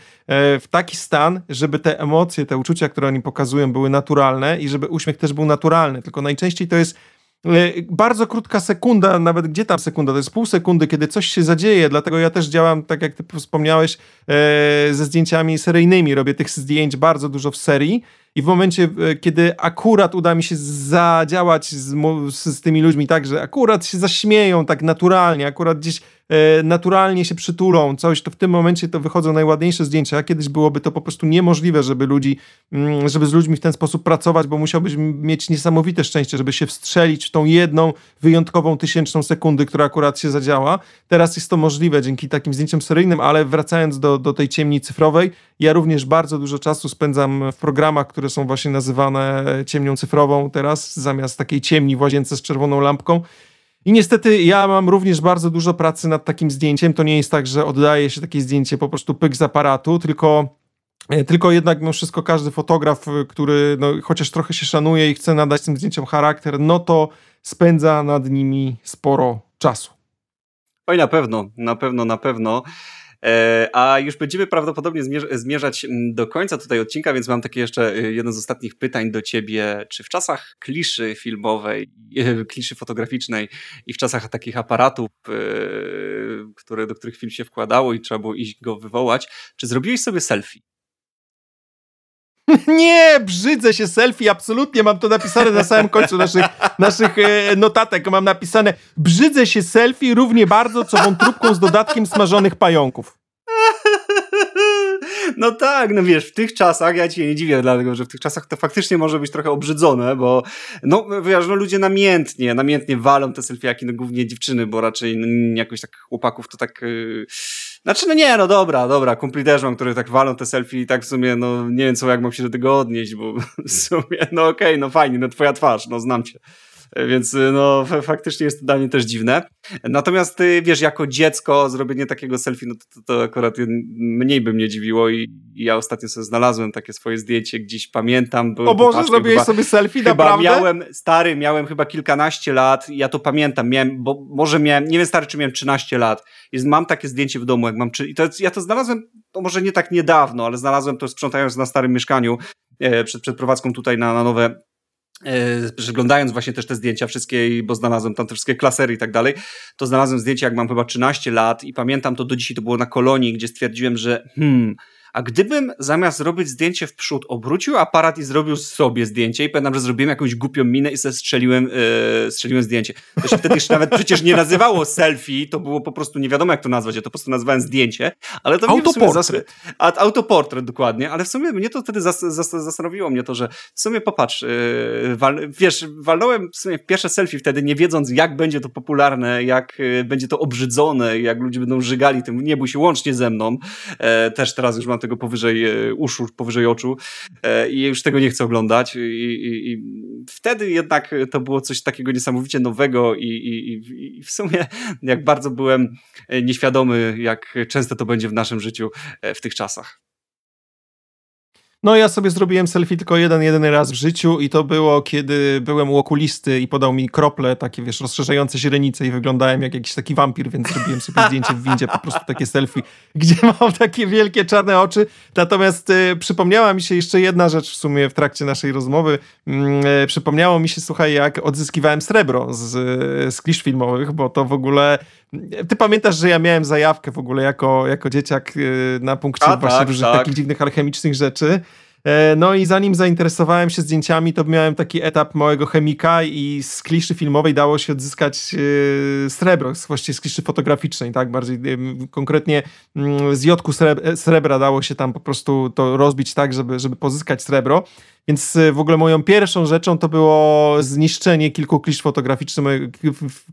Speaker 1: w taki stan, żeby te emocje, te uczucia, które oni pokazują były naturalne i żeby uśmiech też był naturalny, tylko najczęściej to jest e, bardzo krótka sekunda, nawet gdzie tam sekunda, to jest pół sekundy, kiedy coś się zadzieje, dlatego ja też działam, tak jak ty wspomniałeś, e, ze zdjęciami seryjnymi, robię tych zdjęć bardzo dużo w serii i w momencie, kiedy akurat uda mi się zadziałać z, z, tymi ludźmi tak, że akurat się zaśmieją tak naturalnie, akurat gdzieś naturalnie się przytulą, coś, to w tym momencie to wychodzą najładniejsze zdjęcia. A kiedyś byłoby to po prostu niemożliwe, żeby ludzi, mm, żeby z ludźmi w ten sposób pracować, bo musiałbyś mieć niesamowite szczęście, żeby się wstrzelić w tą jedną wyjątkową tysięczną sekundy, która akurat się zadziała. Teraz jest to możliwe dzięki takim zdjęciom seryjnym, ale wracając do, do tej ciemni cyfrowej, ja również bardzo dużo czasu spędzam w programach, które są właśnie nazywane ciemnią cyfrową teraz, zamiast takiej ciemni w łazience z czerwoną lampką. I niestety ja mam również bardzo dużo pracy nad takim zdjęciem. To nie jest tak, że oddaje się takie zdjęcie po prostu pyk z aparatu, tylko E, tylko jednak mimo wszystko każdy fotograf, e, który no, chociaż trochę się szanuje i chce nadać tym zdjęciom charakter, no to spędza nad nimi sporo czasu.
Speaker 2: Oj, na pewno, na pewno, na pewno. E, a już będziemy prawdopodobnie zmierzać mm, do końca tutaj odcinka, więc mam takie jeszcze e, jedno z ostatnich pytań do ciebie. Czy w czasach kliszy filmowej, e, kliszy fotograficznej i w czasach takich aparatów, które, do których film się wkładało i trzeba było iść go wywołać, czy zrobiłeś sobie selfie?
Speaker 1: Nie, brzydzę się selfie, absolutnie mam to napisane na samym końcu naszych, naszych notatek. Mam napisane, brzydzę się selfie równie bardzo, co wątróbką z dodatkiem smażonych pająków.
Speaker 2: No tak, no wiesz, w tych czasach, ja ci nie dziwię, dlatego że w tych czasach to faktycznie może być trochę obrzydzone, bo no wiesz, no ludzie namiętnie, namiętnie walą te selfiaki, no głównie dziewczyny, bo raczej no, jakoś tak chłopaków to tak... Yy... Znaczy, no nie, no dobra, dobra, kumpli też mam, które tak walą te selfie i tak w sumie, no nie wiem co, jak mam się do tego odnieść, bo w sumie, no okej, okay, no fajnie, no twoja twarz, no znam cię. Więc y, no faktycznie jest to dla mnie też dziwne. Natomiast wiesz, jako dziecko zrobienie takiego selfie, no to, to akurat mniej by mnie dziwiło i, ja ostatnio sobie znalazłem takie swoje zdjęcie, gdzieś pamiętam.
Speaker 1: O Boże, zrobiłeś chyba, sobie selfie,
Speaker 2: chyba
Speaker 1: naprawdę?
Speaker 2: miałem, stary, miałem chyba kilkanaście lat, ja to pamiętam, miałem, bo może miałem, nie wiem stary, czy miałem 13 lat. Jest, mam takie zdjęcie w domu, jak mam, i to, ja to znalazłem, to może nie tak niedawno, ale znalazłem to sprzątając na starym mieszkaniu, e, przed, przed prowadzką tutaj na, na nowe przeglądając właśnie też te zdjęcia wszystkie, bo znalazłem tam te wszystkie klasery i tak dalej, to znalazłem zdjęcie, jak mam chyba 13 lat i pamiętam to do dzisiaj, to było na kolonii, gdzie stwierdziłem, że hmm, a gdybym zamiast zrobić zdjęcie w przód, obrócił aparat i zrobił sobie zdjęcie i pamiętam, że zrobiłem jakąś głupią minę i sobie strzeliłem, yy, strzeliłem zdjęcie. To się wtedy jeszcze nawet przecież nie nazywało selfie, to było po prostu nie wiadomo jak to nazwać, ja to po prostu nazywałem zdjęcie, ale to
Speaker 1: Autoportret.
Speaker 2: A, autoportret dokładnie, ale w sumie mnie to wtedy zas, zas, zastanowiło mnie to, że w sumie popatrz, yy, wal, wiesz, walnąłem w sumie pierwsze selfie wtedy, nie wiedząc jak będzie to popularne, jak yy, będzie to obrzydzone, jak ludzie będą żygali tym, nie bój się łącznie ze mną. Też teraz już mam tego powyżej e, uszu, powyżej oczu e, i już tego nie chcę oglądać. I, i, i wtedy jednak to było coś takiego niesamowicie nowego i, i, w sumie jak bardzo byłem e, nieświadomy, jak często to będzie w naszym życiu w tych czasach.
Speaker 1: No ja sobie zrobiłem selfie tylko jeden, jedyny raz w życiu i to było, kiedy byłem u okulisty i podał mi krople, takie wiesz, rozszerzające źrenice i wyglądałem jak jakiś taki wampir, więc zrobiłem sobie zdjęcie w windzie, po prostu takie selfie, gdzie mam takie wielkie czarne oczy. Natomiast y, przypomniała mi się jeszcze jedna rzecz w sumie w trakcie naszej rozmowy. Y, przypomniało mi się, słuchaj, jak odzyskiwałem srebro z, z klisz filmowych, bo to w ogóle ty pamiętasz, że ja miałem zajawkę w ogóle jako, jako dzieciak y, na punkcie A, właśnie tak, różnych tak. takich dziwnych alchemicznych rzeczy. E, no i zanim zainteresowałem się zdjęciami, to miałem taki etap małego chemika i z kliszy filmowej dało się odzyskać e, srebro, właściwie z kliszy fotograficznej, tak, bardziej e, konkretnie mm, z jodku srebra dało się tam po prostu to rozbić tak, żeby, żeby pozyskać srebro. Więc w ogóle moją pierwszą rzeczą to było zniszczenie kilku klisz fotograficznych,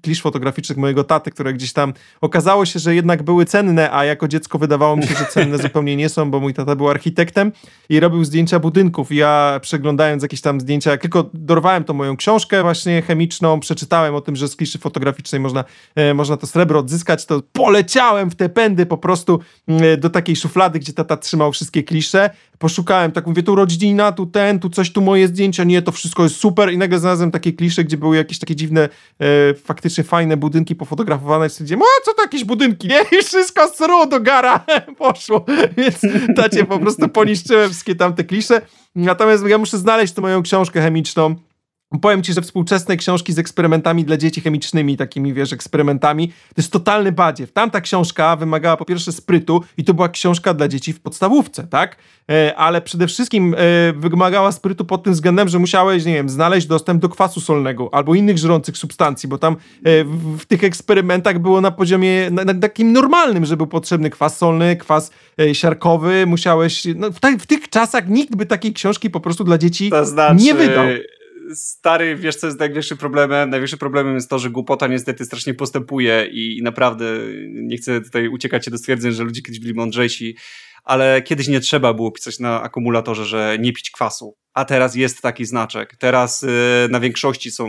Speaker 1: klisz fotograficznych mojego taty, które gdzieś tam okazało się, że jednak były cenne, a jako dziecko wydawało mi się, że cenne zupełnie nie są, bo mój tata był architektem i robił zdjęcia budynków. I ja przeglądając jakieś tam zdjęcia, jak tylko dorwałem to moją książkę właśnie chemiczną, przeczytałem o tym, że z kliszy fotograficznej można, e, można to srebro odzyskać, to poleciałem w te pędy po prostu e, do takiej szuflady, gdzie tata trzymał wszystkie klisze. Poszukałem, tak mówię, tu rodzina, tu ten, tu coś, tu moje zdjęcia, nie, to wszystko jest super i nagle znalazłem takie klisze, gdzie były jakieś takie dziwne, e, faktycznie fajne budynki pofotografowane i stwierdziłem, co to jakieś budynki, nie? I wszystko z do gara poszło, więc tacie po prostu poniszczyłem wszystkie tamte klisze. Natomiast ja muszę znaleźć tę moją książkę chemiczną, Powiem ci, że współczesne książki z eksperymentami dla dzieci chemicznymi, takimi wiesz, eksperymentami, to jest totalny badziew. Tamta książka wymagała po pierwsze sprytu i to była książka dla dzieci w podstawówce, tak? E, ale przede wszystkim e, wymagała sprytu pod tym względem, że musiałeś, nie wiem, znaleźć dostęp do kwasu solnego albo innych żrących substancji, bo tam e, w, tych eksperymentach było na poziomie na, na takim normalnym, że był potrzebny kwas solny, kwas siarkowy, musiałeś, no, w, w, tych czasach nikt by takiej książki po prostu dla dzieci znaczy... nie wydał
Speaker 2: stary, wiesz co jest największym problemem? Największym problemem jest to, że głupota niestety strasznie postępuje i, naprawdę nie chcę tutaj uciekać się do stwierdzeń, że ludzie kiedyś byli mądrzejsi, ale kiedyś nie trzeba było pisać na akumulatorze, że nie pić kwasu, a teraz jest taki znaczek. Teraz yy, na większości są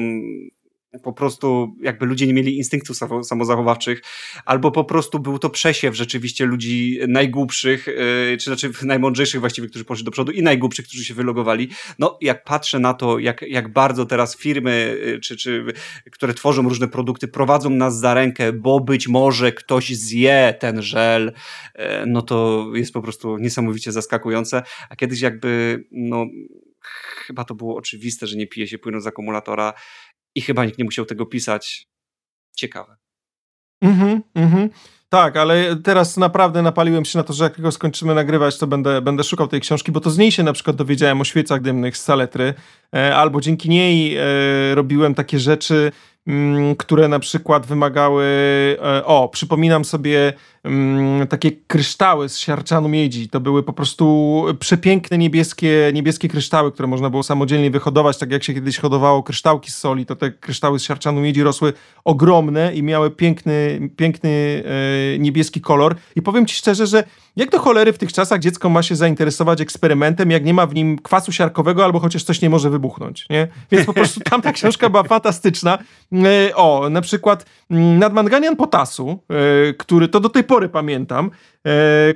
Speaker 2: po prostu jakby ludzie nie mieli instynktów samozachowawczych, albo po prostu był to przesiew rzeczywiście ludzi najgłupszych, yy, czy znaczy najmądrzejszych właściwie, którzy poszli do przodu i najgłupszych, którzy się wylogowali. No, jak patrzę na to, jak, jak bardzo teraz firmy, yy, czy, czy, które tworzą różne produkty, prowadzą nas za rękę, bo być może ktoś zje ten żel, yy, no to jest po prostu niesamowicie zaskakujące. A kiedyś jakby, no, chyba to było oczywiste, że nie pije się płynu z akumulatora, i chyba nikt nie musiał tego pisać. Ciekawe.
Speaker 1: Mhm, mhm. Tak, ale teraz naprawdę napaliłem się na to, że jak tylko skończymy nagrywać, to będę, będę szukał tej książki, bo to z niej się na przykład dowiedziałem o świecach dymnych z saletry, e, albo dzięki niej e, robiłem takie rzeczy, które na przykład wymagały. E, o, przypominam sobie mm, takie kryształy z siarczanu miedzi. To były po prostu przepiękne niebieskie, niebieskie kryształy, które można było samodzielnie wyhodować, tak jak się kiedyś hodowało kryształki z soli. To te kryształy z siarczanu miedzi rosły ogromne i miały piękny, piękny e, niebieski kolor. I powiem ci szczerze, że jak do cholery w tych czasach dziecko ma się zainteresować eksperymentem, jak nie ma w nim kwasu siarkowego albo chociaż coś nie może wybuchnąć, nie? Więc po prostu tamta książka była fantastyczna. E, o, na przykład mm, Nadmanganian Potasu, e, który to do tej pory pamiętam,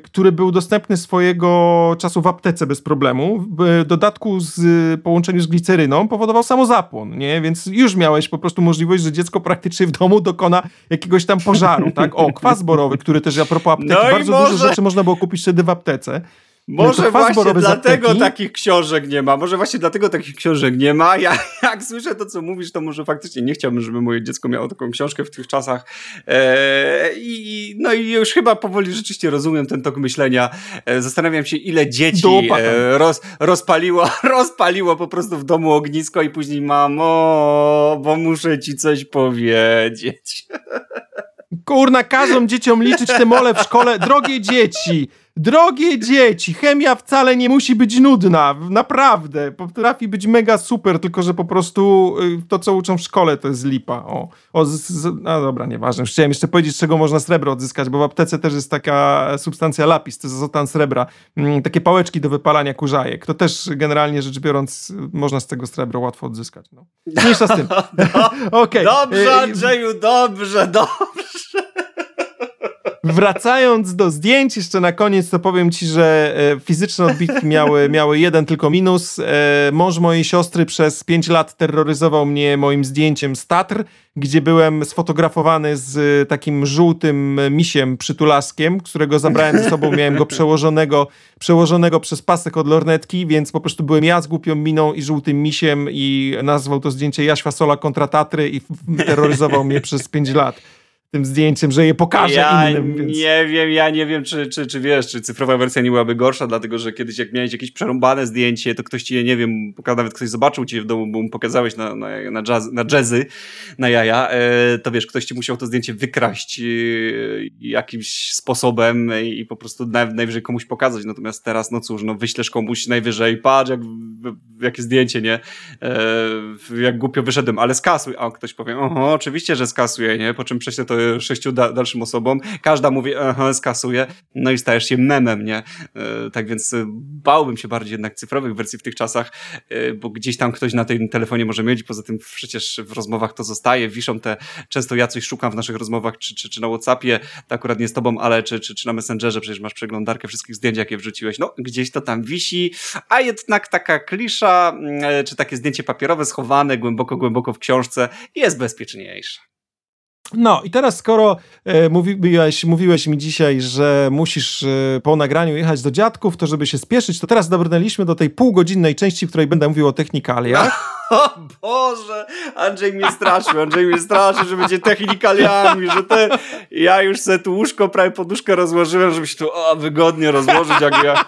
Speaker 1: który był dostępny swojego czasu w aptece bez problemu, w dodatku z połączeniu z gliceryną powodował samozapłon, nie? Więc już miałeś po prostu możliwość, że dziecko praktycznie w domu dokona jakiegoś tam pożaru, tak? O, kwas borowy, który też a propos apteki, no bardzo może... dużo rzeczy można było kupić wtedy w aptece.
Speaker 2: Może właśnie dlatego takich książek nie ma. Może właśnie dlatego takich książek nie ma. Ja jak słyszę to, co mówisz, to może faktycznie nie chciałbym, żeby moje dziecko miało taką książkę w tych czasach. Eee, i, no i już chyba powoli rzeczywiście rozumiem ten tok myślenia. Eee, zastanawiam się, ile dzieci e, roz, rozpaliło, rozpaliło po prostu w domu ognisko i później mamo, bo muszę ci coś powiedzieć.
Speaker 1: Kurna, każą dzieciom liczyć te mole w szkole. Drogie dzieci, Drogie dzieci, chemia wcale nie musi być nudna, naprawdę. Potrafi być mega super, tylko że po prostu y, to, co uczą w szkole, to jest lipa. O, o z, z, no dobra, nieważne. chciałem jeszcze powiedzieć, z czego można srebro odzyskać, bo w aptece też jest taka substancja lapis, to jest azotan srebra. Mm, takie pałeczki do wypalania kurzajek. To też generalnie rzecz biorąc, można z tego srebro łatwo odzyskać. No. Mniejsza z tym.
Speaker 2: no, okay. Dobrze, y, Andrzeju, dobrze, dobrze.
Speaker 1: Wracając do zdjęć, jeszcze na koniec to powiem ci, że e, fizyczne odbitki miały, miały jeden tylko minus. E, mąż mojej siostry przez pięć lat terroryzował mnie moim zdjęciem z Tatr, gdzie byłem sfotografowany z takim żółtym misiem przytulaskiem, którego zabrałem ze sobą, miałem go przełożonego, przełożonego przez pasek od lornetki, więc po prostu byłem ja z głupią miną i żółtym misiem i nazwał to zdjęcie Jaś Fasola kontra Tatry i terroryzował mnie przez pięć lat tym zdjęciem, że je pokażę
Speaker 2: ja
Speaker 1: innym. Więc...
Speaker 2: nie wiem, ja nie wiem, czy, czy, czy wiesz, czy cyfrowa wersja nie byłaby gorsza, dlatego że kiedyś jak miałeś jakieś przerąbane zdjęcie, to ktoś ci je, nie wiem, nawet ktoś zobaczył cię w domu, bo mu pokazałeś na, na, na, jazz, na jazzy, na jaja, e, to wiesz, ktoś ci musiał to zdjęcie wykraść e, jakimś sposobem i po prostu najwyżej komuś pokazać, natomiast teraz, no cóż, no wyślesz komuś najwyżej, patrz, jak, jakie zdjęcie, nie? E, jak głupio wyszedłem, ale skasuj, a ktoś powie, oho, oczywiście, że skasuję, nie? Po czym prześlę to sześciu da dalszym osobom, każda mówi, aha, skasuje, no i stajesz się memem, nie? E, tak więc e, bałbym się bardziej jednak cyfrowych wersji w tych czasach, e, bo gdzieś tam ktoś na tym telefonie może mieć, poza tym przecież w rozmowach to zostaje, wiszą te, często ja coś szukam w naszych rozmowach, czy, czy, czy na Whatsappie, to akurat nie z tobą, ale czy, czy, czy na Messengerze, przecież masz przeglądarkę wszystkich zdjęć, jakie wrzuciłeś, no gdzieś to tam wisi, a jednak taka klisza, mm, czy takie zdjęcie papierowe schowane głęboko, głęboko w książce jest bezpieczniejsze.
Speaker 1: No i teraz skoro e, mówiłeś, mówiłeś mi dzisiaj, że musisz e, po nagraniu jechać do dziadków, to żeby się spieszyć, to teraz dobrnęliśmy do tej półgodzinnej części, w której będę mówił o technikaliach.
Speaker 2: O Boże, Andrzej mnie straszył, Andrzej mnie straszył, że będzie technikaliami, że te... Ja już sobie tu łóżko, prawie poduszkę rozłożyłem, żeby się tu o, wygodnie rozłożyć, jak, ja,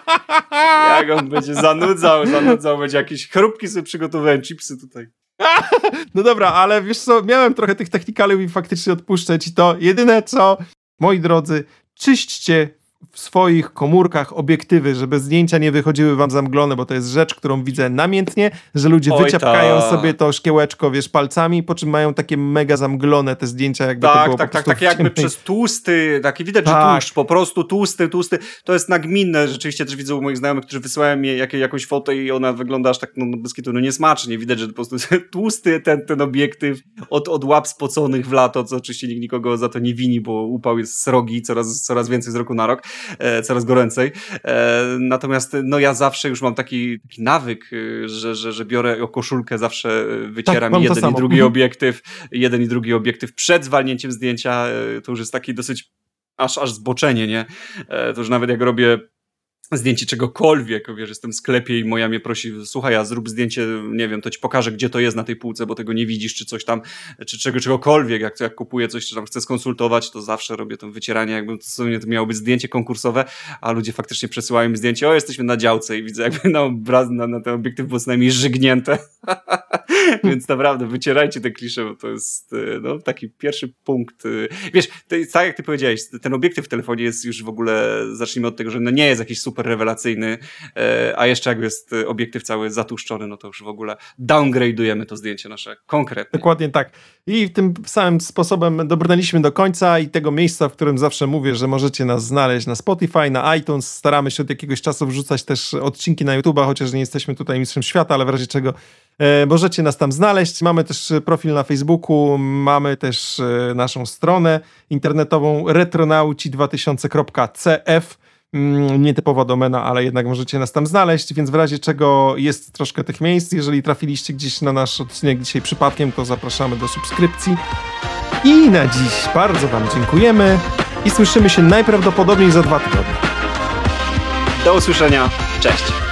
Speaker 2: jak on będzie zanudzał, zanudzał, będzie jakieś chrupki sobie przygotowałem, chipsy tutaj.
Speaker 1: No dobra, ale wiesz co, miałem trochę tych technikaliów i faktycznie odpuszczę ci to. Jedyne co, moi drodzy, czyśćcie w swoich komórkach obiektywy, żeby zdjęcia nie wychodziły wam zamglone, bo to jest rzecz, którą widzę namiętnie, że ludzie
Speaker 2: Oj,
Speaker 1: wyciapkają
Speaker 2: ta.
Speaker 1: sobie to szkiełeczko, wiesz, palcami, po czym mają takie mega zamglone te zdjęcia, jakby to
Speaker 2: Tak,
Speaker 1: było
Speaker 2: tak, tak, tak jakby przez tłusty, taki widać,
Speaker 1: Tak.
Speaker 2: że tłuszcz, po prostu tłusty, tłusty, to jest nagminne, rzeczywiście też widzę u moich znajomych, którzy wysyłają mi jak, jakąś fotę i ona wygląda aż tak, no, no bez kitu, no niesmacznie, widać, że po prostu tłusty ten, ten obiektyw od, od łap spoconych w lato, co oczywiście nikt nikogo za to nie wini, bo upał jest srogi, coraz, coraz więcej z roku na rok, coraz goręcej, e, natomiast no ja zawsze już mam taki, taki nawyk, y, że, że, że biorę o koszulkę, zawsze y, wycieram
Speaker 1: to
Speaker 2: jeden i drugi
Speaker 1: Mhm.
Speaker 2: obiektyw, jeden i drugi obiektyw przed zwalnięciem zdjęcia, e, to już jest taki dosyć aż, aż zboczenie, nie? E, To już nawet jak robię zdjęcie czegokolwiek, wiesz, jestem w sklepie i moja mnie prosi, słuchaj, a zrób zdjęcie, nie wiem, to ci pokażę, gdzie to jest na tej półce, bo tego nie widzisz, czy coś tam, czy czego, czegokolwiek, jak, jak kupuję coś, czy tam chcę skonsultować, to zawsze robię to wycieranie, jakby to, to miało być zdjęcie konkursowe, a ludzie faktycznie przesyłają mi zdjęcie, o, jesteśmy na działce i widzę jakby na obraz, na, na ten obiektyw było co najmniej żygnięte, więc naprawdę wycierajcie te klisze, bo to jest, e, no, taki pierwszy punkt, e, wiesz, to tak jak ty powiedziałeś, ten obiektyw w telefonie jest już w ogóle, zacznijmy od tego, że no nie jest jakiś super rewelacyjny, e, a jeszcze jak jest obiektyw cały zatłuszczony, no to już w ogóle downgrade'ujemy to zdjęcie nasze konkretnie.
Speaker 1: Dokładnie tak. I tym samym sposobem dobrnęliśmy do końca i tego miejsca, w którym zawsze mówię, że możecie nas znaleźć na Spotify, na iTunes. Staramy się od jakiegoś czasu wrzucać też odcinki na YouTube'a, chociaż nie jesteśmy tutaj mistrzem świata, ale w razie czego e, możecie nas tam znaleźć. Mamy też profil na Facebooku, mamy też e, naszą stronę internetową retronauci2000.cf. Mm, Nietypowa domena, ale jednak możecie nas tam znaleźć, więc w razie czego jest troszkę tych miejsc. Jeżeli trafiliście gdzieś na nasz odcinek dzisiaj przypadkiem, to zapraszamy do subskrypcji. I na dziś bardzo Wam dziękujemy i słyszymy się najprawdopodobniej za dwa tygodnie.
Speaker 2: Do usłyszenia, cześć!